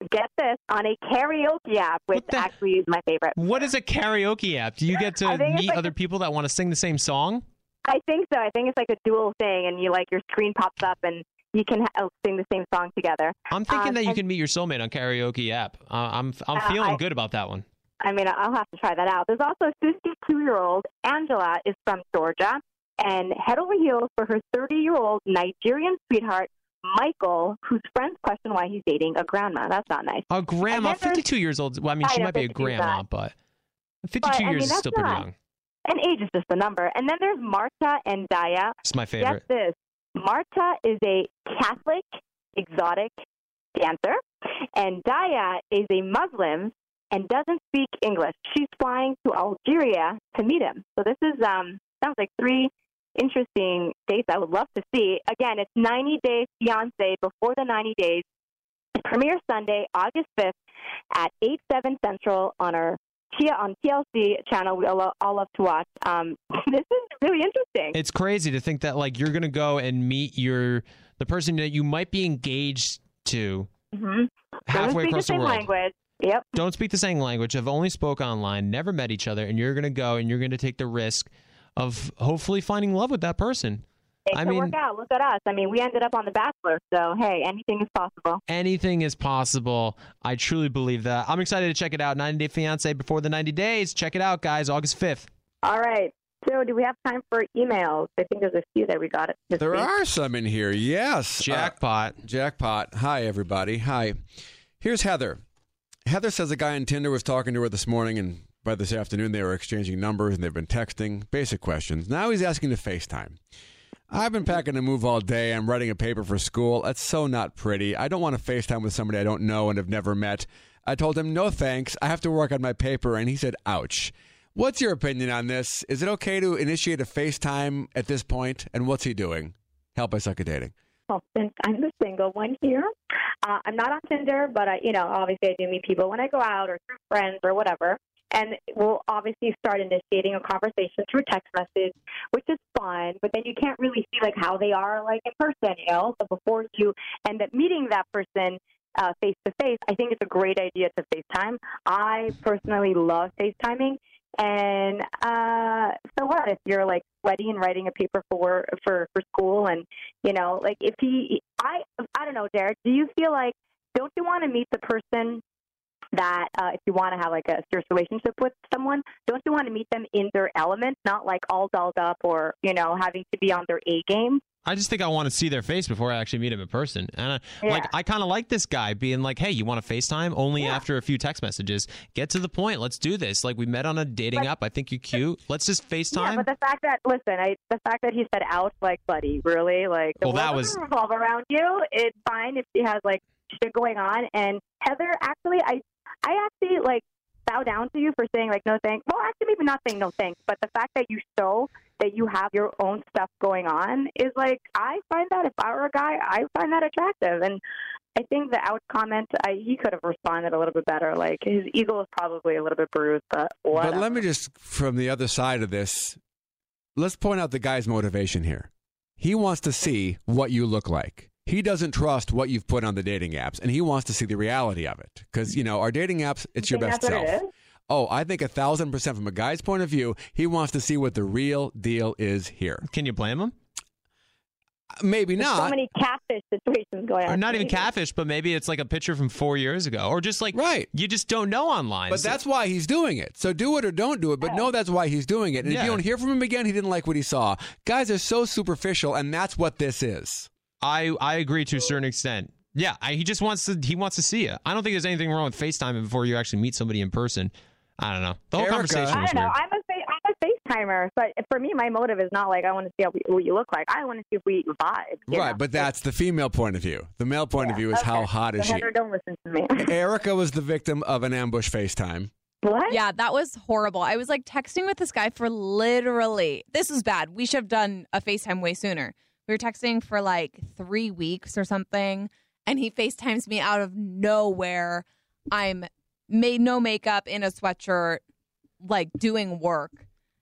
get this, on a karaoke app, which the- actually is my favorite. What is a karaoke app? Do you get to I think it's meet like other people that want to sing the same song? I think so. I think it's like a dual thing, and you like your screen pops up, and you can ha- sing the same song together. I'm thinking Um, that you and- can meet your soulmate on karaoke app. Uh, I'm I'm Uh, feeling I- good about that one. I mean, I'll have to try that out. There's also 52 year old Angela is from Georgia, and head over heels for her 30 year old Nigerian sweetheart Michael, whose friends question why he's dating a grandma. That's not nice. A grandma, 52 years old. Well, I mean, she know, might be a grandma, but 52 But, I mean, years is still pretty young. And age is just a number. And then there's Marta and Daya. It's my Guess favorite. this. Marta is a Catholic exotic dancer, and Daya is a Muslim and doesn't speak English. She's flying to Algeria to meet him. So this is um sounds like three interesting dates I would love to see. Again, it's 90 Days Fiance before the 90 days. Premiere Sunday, August 5th at 8 7 Central on our Tia on TLC channel. We all, all love to watch. Um, this is really interesting. It's crazy to think that like you're gonna go and meet your the person that you might be engaged to mm-hmm. halfway speak across the the same world. language. Yep. Don't speak the same language. Have only spoke online. Never met each other, and you're gonna go and you're gonna take the risk of hopefully finding love with that person. It I mean- work out. Look at us. I mean, we ended up on The Bachelor, so hey, anything is possible. Anything is possible. I truly believe that. I'm excited to check it out. 90 Day Fiance before the 90 days. Check it out, guys. August 5th. All right. So, do we have time for emails? I think there's a few that we got. There week. are some in here, yes. Uh, Jackpot. Jackpot. Hi, everybody. Hi. Here's Heather. Heather says a guy on Tinder was talking to her this morning, and by this afternoon, they were exchanging numbers and they've been texting basic questions. Now he's asking to FaceTime. I've been packing to move all day. I'm writing a paper for school. That's so not pretty. I don't want to FaceTime with somebody I don't know and have never met. I told him, no thanks. I have to work on my paper. And he said, ouch. What's your opinion on this? Is it okay to initiate a FaceTime at this point? And what's he doing? Help I suck at dating. Well, since I'm the single one here, uh, I'm not on Tinder, but I, you know, obviously I do meet people when I go out or through friends or whatever. And we'll obviously start initiating a conversation through text message, which is fun. But then you can't really see like how they are like in person, you know. So before you end up meeting that person face to face, I think it's a great idea to FaceTime. I personally love FaceTiming. And uh, so what if you're like sweaty and writing a paper for for for school, and you know, like if he, I, I don't know, Derek. Do you feel like don't you want to meet the person that uh, if you want to have like a serious relationship with someone, don't you want to meet them in their element, not like all dolled up or you know having to be on their A game? I just think I want to see their face before I actually meet him in person. And I, Yeah. like, I kind of like this guy being like, "Hey, you want to FaceTime?" Only Yeah. after a few text messages. Get to the point. Let's do this. Like we met on a dating But- app. I think you're cute. Let's just FaceTime. Yeah, but the fact that listen, I the fact that he said out, like, buddy, really, like, the Well, that was- revolve around you. It's fine if she has like shit going on. And Heather, actually, I, I actually like bow down to you for saying like no thanks. Well, actually, maybe not saying no thanks, but the fact that you show that you have your own stuff going on is like I find that if I were a guy, I find that attractive. And I think the out comment, I, he could have responded a little bit better. Like his ego is probably a little bit bruised, but whatever. But let me just, from the other side of this, let's point out the guy's motivation here. He wants to see what you look like. He doesn't trust what you've put on the dating apps, and he wants to see the reality of it. Because you know, our dating apps, it's your You think best self. it is? Oh, I think a thousand percent from a guy's point of view, he wants to see what the real deal is here. Can you blame him? Maybe There's not. so many catfish situations going on. Or not even catfish, but maybe it's like a picture from four years ago, or just like Right. you just don't know online. But So- that's why he's doing it. So do it or don't do it. But oh. know that's why he's doing it. And if you don't hear from him again, he didn't like what he saw. Guys are so superficial, and that's what this is. I I agree to a certain extent. Yeah, I, he just wants to he wants to see you. I don't think there's anything wrong with FaceTime before you actually meet somebody in person. I don't know. The whole Erica. conversation I don't know. weird. I'm a fa- I'm a FaceTimer, but for me, my motive is not like I want to see how we, what you look like. I want to see if we vibe. right. know? But that's the female point of view. The male point of view is how Okay. hot is So she? Don't listen to me. Erica was the victim of an ambush FaceTime. what? Yeah, that was horrible. I was like texting with this guy for literally, this is bad. We should have done a FaceTime way sooner. We were texting for like three weeks or something, and he FaceTimes me out of nowhere. I'm made no makeup in a sweatshirt, like doing work.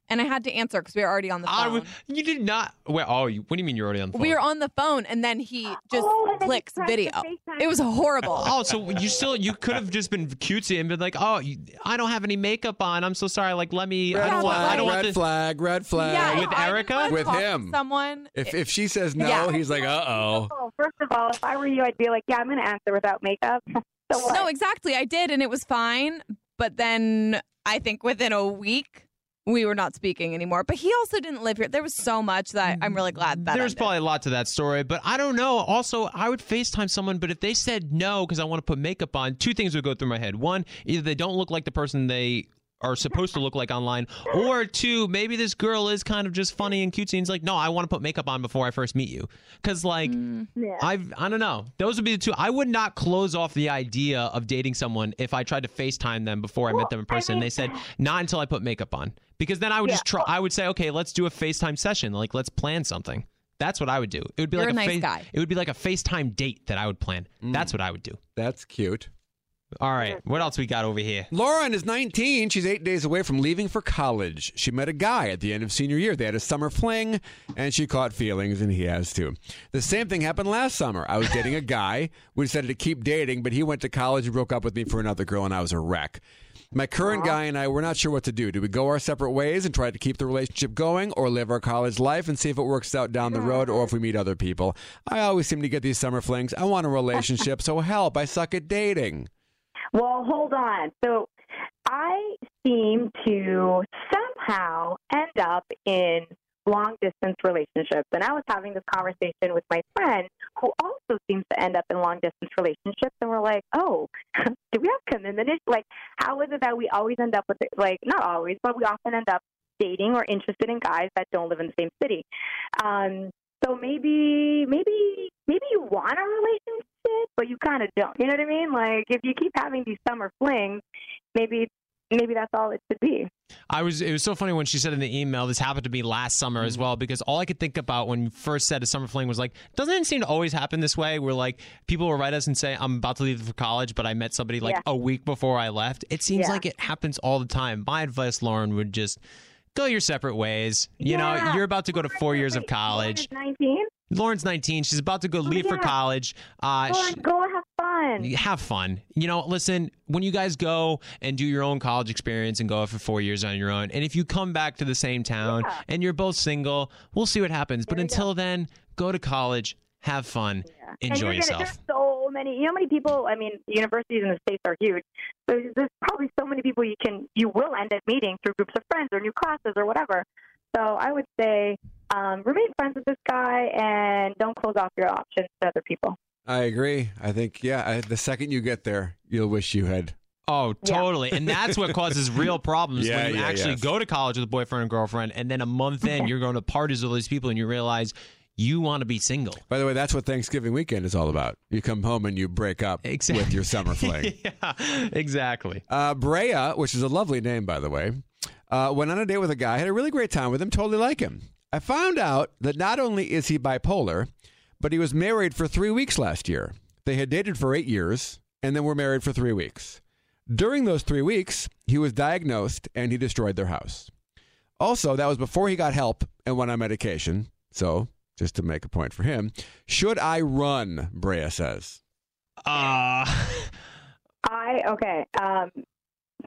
And I had to answer because we were already on the I phone. you did not. Well, oh, you, what do you mean you're already on the phone? we were on the phone, and then he just Oh, and he clicks video. It was horrible. Oh, so you still you could have just been cutesy and been like, "Oh, you, I don't have any makeup on. I'm so sorry. Like, let me. I Red don't want. I flag, don't want red this." flag, red flag. yeah, with I Erica? wanna With talk to him. someone. If if she says no, Yeah. he's like, uh oh. Oh, first of all, if I were you, I'd be like, yeah, I'm going to answer without makeup. so? No, exactly. I did, and it was fine. But then I think within a week, we were not speaking anymore. But he also didn't live here. There was so much that I'm really glad that There's ended. probably a lot to that story, but I don't know. Also, I would FaceTime someone, but if they said no because I want to put makeup on, two things would go through my head. One, either they don't look like the person they are supposed to look like online, or two, maybe this girl is kind of just funny and cutesy and it's like, no, I want to put makeup on before I first meet you. Because, like, mm. Yeah. I've, I don't know. Those would be the two. I would not close off the idea of dating someone if I tried to FaceTime them before I met them in person. and they said, not until I put makeup on. Because then I would just try, I would say, okay, let's do a FaceTime session. Like, let's plan something. That's what I would do. It would be You're like a nice face- guy. It would be like a FaceTime date that I would plan. That's mm. what I would do. That's cute. All right. What else we got over here? Lauren is 19. She's eight days away from leaving for college. She met a guy at the end of senior year. They had a summer fling, and she caught feelings, and he has too. The same thing happened last summer. I was dating a guy. We decided to keep dating, but he went to college and broke up with me for another girl, and I was a wreck. My current guy and I were not sure what to do. Do we go our separate ways and try to keep the relationship going, or live our college life and see if it works out down the road, or if we meet other people? I always seem to get these summer flings. I want a relationship, so help. I suck at dating. Well, hold on. So I seem to somehow end up in long distance relationships. And I was having this conversation with my friend who also seems to end up in long distance relationships. And we're like, oh, do we have commitment? Like, how is it that we always end up with it? Like, not always, but we often end up dating or interested in guys that don't live in the same city. Um, so maybe, maybe, maybe you want a relationship, but you kind of don't. You know what I mean? Like, if you keep having these summer flings, maybe, maybe that's all it should be. I was. It was so funny when she said in the email. This happened to me last summer as mm. well because all I could think about when you first said a summer fling was like, doesn't it seem to always happen this way? Where like people will write us and say, I'm about to leave for college, but I met somebody like Yeah. a week before I left. It seems Yeah. like it happens all the time. My advice, Lauren, would just go your separate ways. You know, you're about to go to four years of college. 19? Lauren's 19. She's about to go leave for yeah. college. Uh, Go, she- go have fun. have fun. You know, listen, when you guys go and do your own college experience and go for four years on your own, and if you come back to the same town Yeah. and you're both single, we'll see what happens. but There you until then, go to college, have fun, And enjoy you're gonna- yourself. There's so many. You know how many people? I mean, universities in the states are huge. So there's- there's probably so many people you can, you will end up meeting through groups of friends or new classes or whatever. So I would say um, remain friends with this guy and don't close off your options to other people. I agree. I think, yeah, I, the second you get there, you'll wish you had. Oh, Yeah. totally. And that's what causes real problems Yeah, when you yeah, actually yes. go to college with a boyfriend and girlfriend, and then a month in, you're going to parties with all these people, and you realize you want to be single. By the way, that's what Thanksgiving weekend is all about. You come home and you break up Exactly. with your summer fling. yeah, exactly. Uh, Brea, which is a lovely name, by the way. Uh, went on a date with a guy, had a really great time with him, totally like him. I found out that not only is he bipolar, but he was married for three weeks last year. They had dated for eight years and then were married for three weeks. During those three weeks, he was diagnosed and he destroyed their house. Also, that was before he got help and went on medication. So, just to make a point for him, should I run? Brea says. Uh, I okay. Um,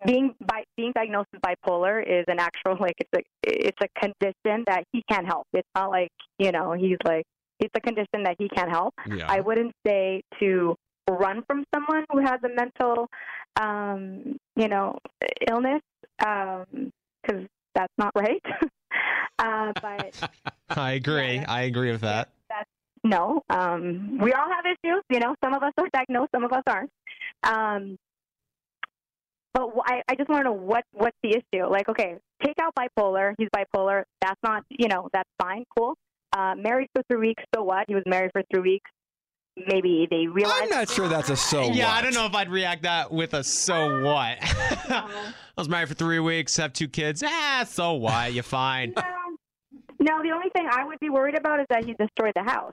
being bi- being diagnosed with bipolar is an actual like it's a it's a condition that he can't help. It's not like you know he's like it's a condition that he can't help. Yeah. I wouldn't say to run from someone who has a mental, um, you know, illness, because that's not right. uh, but I agree. Yeah. I agree with that. that's no. Um, we all have issues. You know, some of us are diagnosed, some of us aren't. Um, but I, I just want to know what what's the issue. Like, okay, take out bipolar. He's bipolar. That's not, you know, that's fine, cool. Uh, married for three weeks. So what? He was married for three weeks. Maybe they realized. I'm not sure that's a so yeah, I don't know if I'd react that with a so what. I was married for three weeks, have two kids. Ah, so what? You're fine. No, the only thing I would be worried about is that he destroyed the house.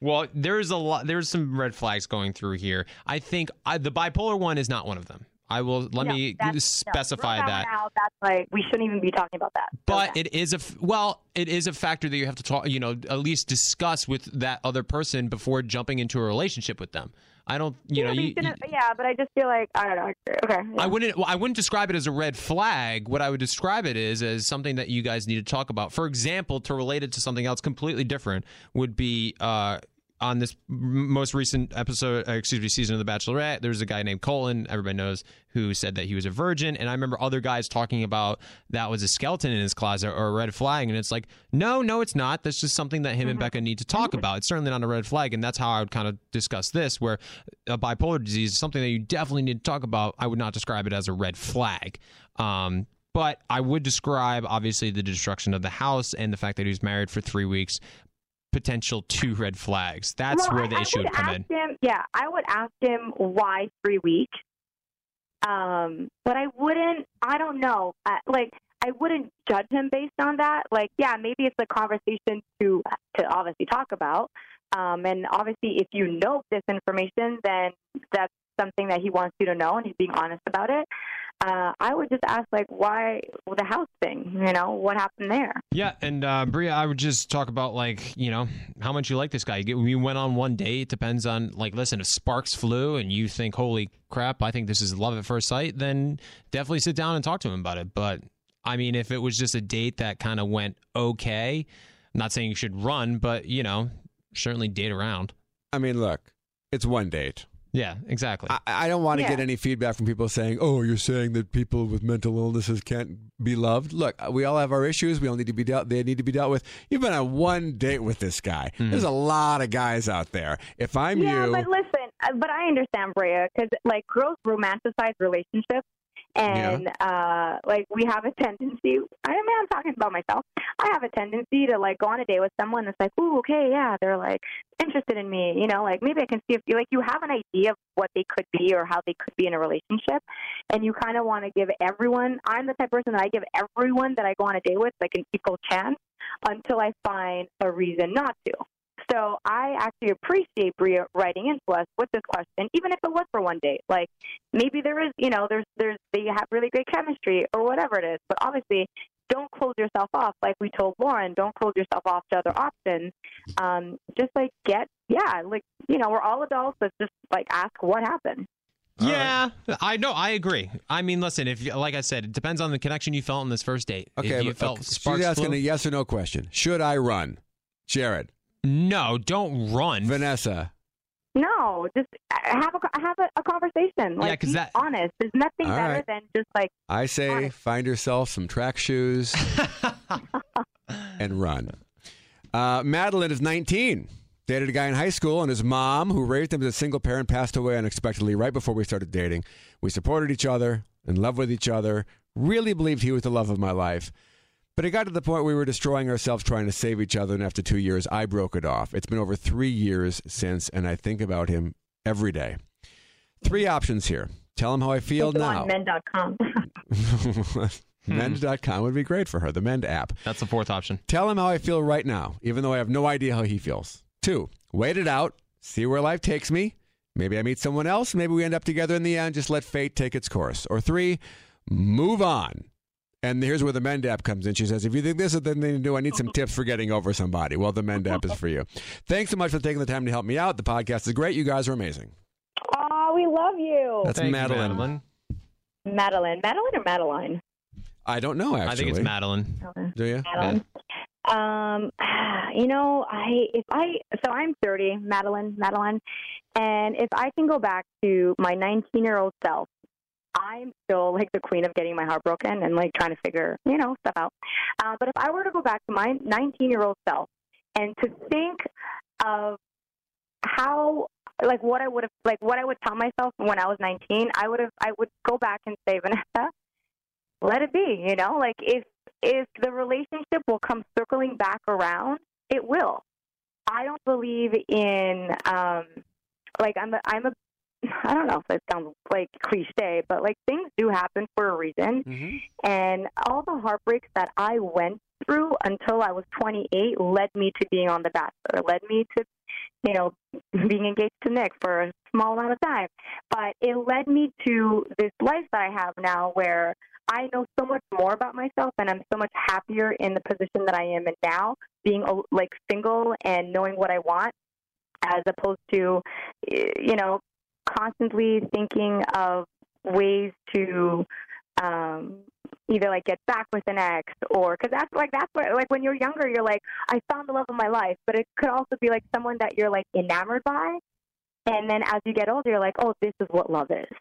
Well, there's a lot. There's some red flags going through here. I think I, the bipolar one is not one of them. I will let No, me no, specify throw that. out. That's like we shouldn't even be talking about that. But Okay. it is a well, it is a factor that you have to talk. You know, at least discuss with that other person before jumping into a relationship with them. I don't. You yeah, know, you you, shouldn't- yeah, but I just feel like I don't know. Okay. yeah. I wouldn't. I wouldn't describe it as a red flag. What I would describe it is as something that you guys need to talk about. For example, to relate it to something else completely different would be uh, on this most recent episode, uh, excuse me, season of The Bachelorette. there was a guy named Colton. Everybody knows who said that he was a virgin, and I remember other guys talking about that was a skeleton in his closet or a red flag, and it's like, no, no, it's not. That's just something that him and Becca need to talk about. It's certainly not a red flag, and that's how I would kind of discuss this. Where a bipolar disease is something that you definitely need to talk about. I would not describe it as a red flag. Um, but I would describe obviously the destruction of the house and the fact that he was married for three weeks. Potential two red flags. That's Well, where the I, issue I would would come in. Him, yeah, I would ask him why three weeks. Um, but I wouldn't. I don't know. Uh, like I wouldn't judge him based on that. Like, yeah, maybe it's a conversation to to obviously talk about. Um, and obviously, if you know this information, then that's something that he wants you to know, and he's being honest about it. Uh, I would just ask, like, why the house thing? You know, what happened there? Yeah, and uh, Bria, I would just talk about like you know how much you like this guy. You we went on one date. It Depends on like, listen, if sparks flew and you think, holy crap, I think this is love at first sight, then definitely sit down and talk to him about it. But I mean, if it was just a date that kind of went okay, I'm not saying you should run, but you know, certainly date around. I mean, look, it's one date. Yeah, exactly. I, I don't want to Yeah. get any feedback from people saying, "Oh, you're saying that people with mental illnesses can't be loved." Look, we all have our issues. We all need to be dealt. They need to be dealt with. You've been on one date with this guy. Mhm. There's a lot of guys out there. If I'm yeah, you, but listen, uh, but I understand Brea because like girls romanticize relationships, and uh, like we have a tendency. I mean, I'm talking about myself. I have a tendency to like go on a date with someone that's like, "Ooh, okay, yeah, they're like interested in me." You know, like maybe I can see if you like you have an idea of what they could be or how they could be in a relationship, and you kind of want to give everyone. I'm the type of person that I give everyone that I go on a date with like an equal chance until I find a reason not to. So I actually appreciate Bria writing into us with this question, even if it was for one date. Like maybe there is, you know, there's there's they have really great chemistry or whatever it is. But obviously, don't close yourself off. Like we told Lauren, don't close yourself off to other options. Um, just like get, yeah, like you know, we're all adults. Let's just like ask what happened. All yeah, I know. I agree. I mean, listen, if you, like I said, it depends on the connection you felt on this first date. okay, if you but- felt okay, sparks she's asking flew- a yes or no question. Should I run, Jared, no, don't run. Vanessa? No, just have a have a, a conversation. Like 'cause be that- honest. There's nothing All better right. than just like I say Honest. find yourself some track shoes and run. Uh, Madeline is 19. Dated a guy in high school, and his mom, who raised him as a single parent, passed away unexpectedly right before we started dating. We supported each other, in love with each other, really believed he was the love of my life. But it got to the point we were destroying ourselves trying to save each other, and after two years, I broke it off. It's been over three years since, and I think about him every day. Three options here. Tell him how I feel go now. on Mend.com. Hmm. Mend.com would be great for her, the Mend app. That's the fourth option. Tell him how I feel right now, even though I have no idea how he feels. Two, wait it out, see where life takes me. Maybe I meet someone else. Maybe we end up together in the end. Just let fate take its course. Or three, move on. And here's where the Mend app comes in. She says, if you think this is the thing to do, I need some tips for getting over somebody. Well, the Mend app is for you. Thanks so much for taking the time to help me out. The podcast is great. You guys are amazing. Oh, we love you. That's Thank you, Madeline. Madeline. Madeline. Madeline or Madeline? I don't know, actually. I think it's Madeline. Do you? Madeline. Um, you know, I if I so I'm 30, Madeline, Madeline, and if I can go back to my 19 year old self, I'm still like the queen of getting my heart broken and like trying to figure you know stuff out. Uh, but if I were to go back to my 19 year old self and to think of how like what I would have like what I would tell myself when I was 19, I would have I would go back and say Vanessa, let it be. You know, like if if the relationship will come circling back around, it will. I don't believe in um like I'm a I'm a I don't know if that sounds like cliche, but like things do happen for a reason. Mm-hmm. And all the heartbreaks that I went through until I was 28 led me to being on The Bachelor, led me to, you know, being engaged to Nick for a small amount of time. But it led me to this life that I have now where I know so much more about myself and I'm so much happier in the position that I am in now, being like single and knowing what I want as opposed to, you know, constantly thinking of ways to um either like get back with an ex or because that's like that's what like when you're younger you're like i found the love of my life but it could also be like someone that you're like enamored by. And then as you get older you're like oh this is what love is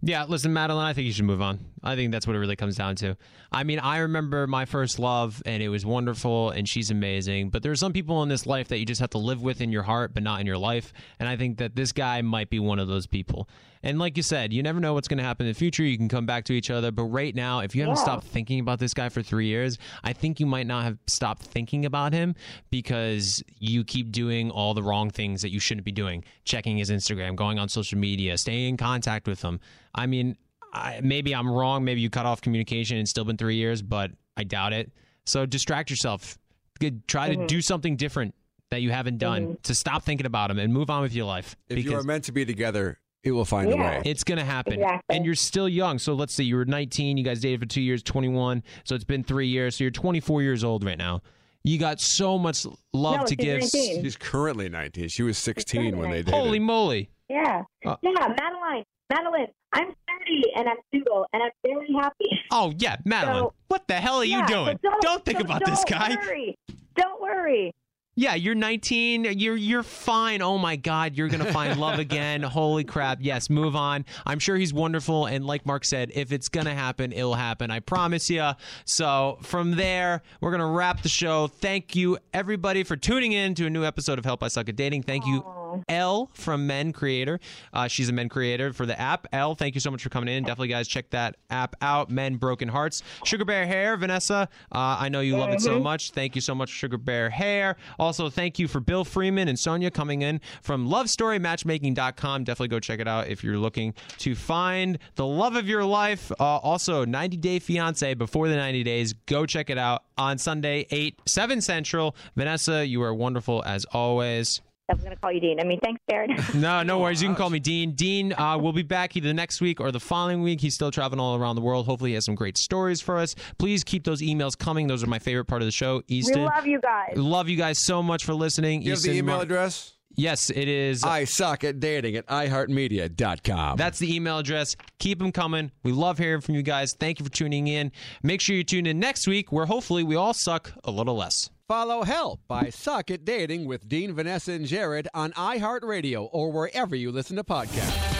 Yeah, listen, Madeline, I think you should move on. I think that's what it really comes down to. I mean, I remember my first love, and it was wonderful, and she's amazing. But there are some people in this life that you just have to live with in your heart, but not in your life. And I think that this guy might be one of those people. And like you said, you never know what's going to happen in the future. You can come back to each other. But right now, if you haven't Yeah. stopped thinking about this guy for three years, I think you might not have stopped thinking about him because you keep doing all the wrong things that you shouldn't be doing checking his Instagram, going on social media, staying in contact with him. I mean, I, maybe I'm wrong. Maybe you cut off communication and it's still been three years, but I doubt it. So distract yourself. Good- Try to mm-hmm. do something different that you haven't done mm-hmm. to stop thinking about him and move on with your life. If you are meant to be together, it will find a Yeah. way. It's going to happen. Exactly. And you're still young. So let's say you were 19, you guys dated for two years, 21. So it's been three years. So you're 24 years old right now. You got so much love No, to give. 19. She's currently 19. She was 16 when they dated. Holy moly. yeah Uh, yeah madeline madeline i'm 30 and i'm single and i'm very happy Oh, yeah, Madeline. So- what the hell are you Yeah, doing? so Don't, think so about this don't guy. worry. don't worry Yeah, you're 19. You're you're fine. Oh my God, you're gonna find love again. Holy crap! Yes, move on. I'm sure he's wonderful, and like Mark said, if it's gonna happen, it'll happen. I promise you. So from there, we're gonna wrap the show. Thank you everybody for tuning in to a new episode of Help I Suck at Dating. Thank you. Elle from Mend Creator. Uh, she's a Mend Creator for the app. Elle, thank you so much for coming in. Definitely, guys, check that app out. Mend Broken Hearts. Sugar Bear Hair, Vanessa. Uh, I know you love it so much. Thank you so much, Sugar Bear Hair. Also, thank you for Bill Freeman and Sonia coming in from LoveStoryMatchmaking.com. Definitely go check it out if you're looking to find the love of your life. Uh, also, 90 Day Fiance before the 90 days. Go check it out on Sunday, 8, 7 Central. Vanessa, you are wonderful as always. I was going to call you Dean. I mean, thanks, Jared. No, no worries. You can call me Dean. Dean uh, will be back either next week or the following week. He's still traveling all around the world. Hopefully, he has some great stories for us. Please keep those emails coming. Those are my favorite part of the show. Easton, we Easton, love you guys. love you guys so much for listening. You have the email Mar- address? Yes, it is. I suck at dating at iHeartMedia.com. That's the email address. Keep them coming. We love hearing from you guys. Thank you for tuning in. Make sure you tune in next week where hopefully we all suck a little less. Follow Help I Suck at Dating with Dean, Vanessa, and Jared on iHeartRadio or wherever you listen to podcasts.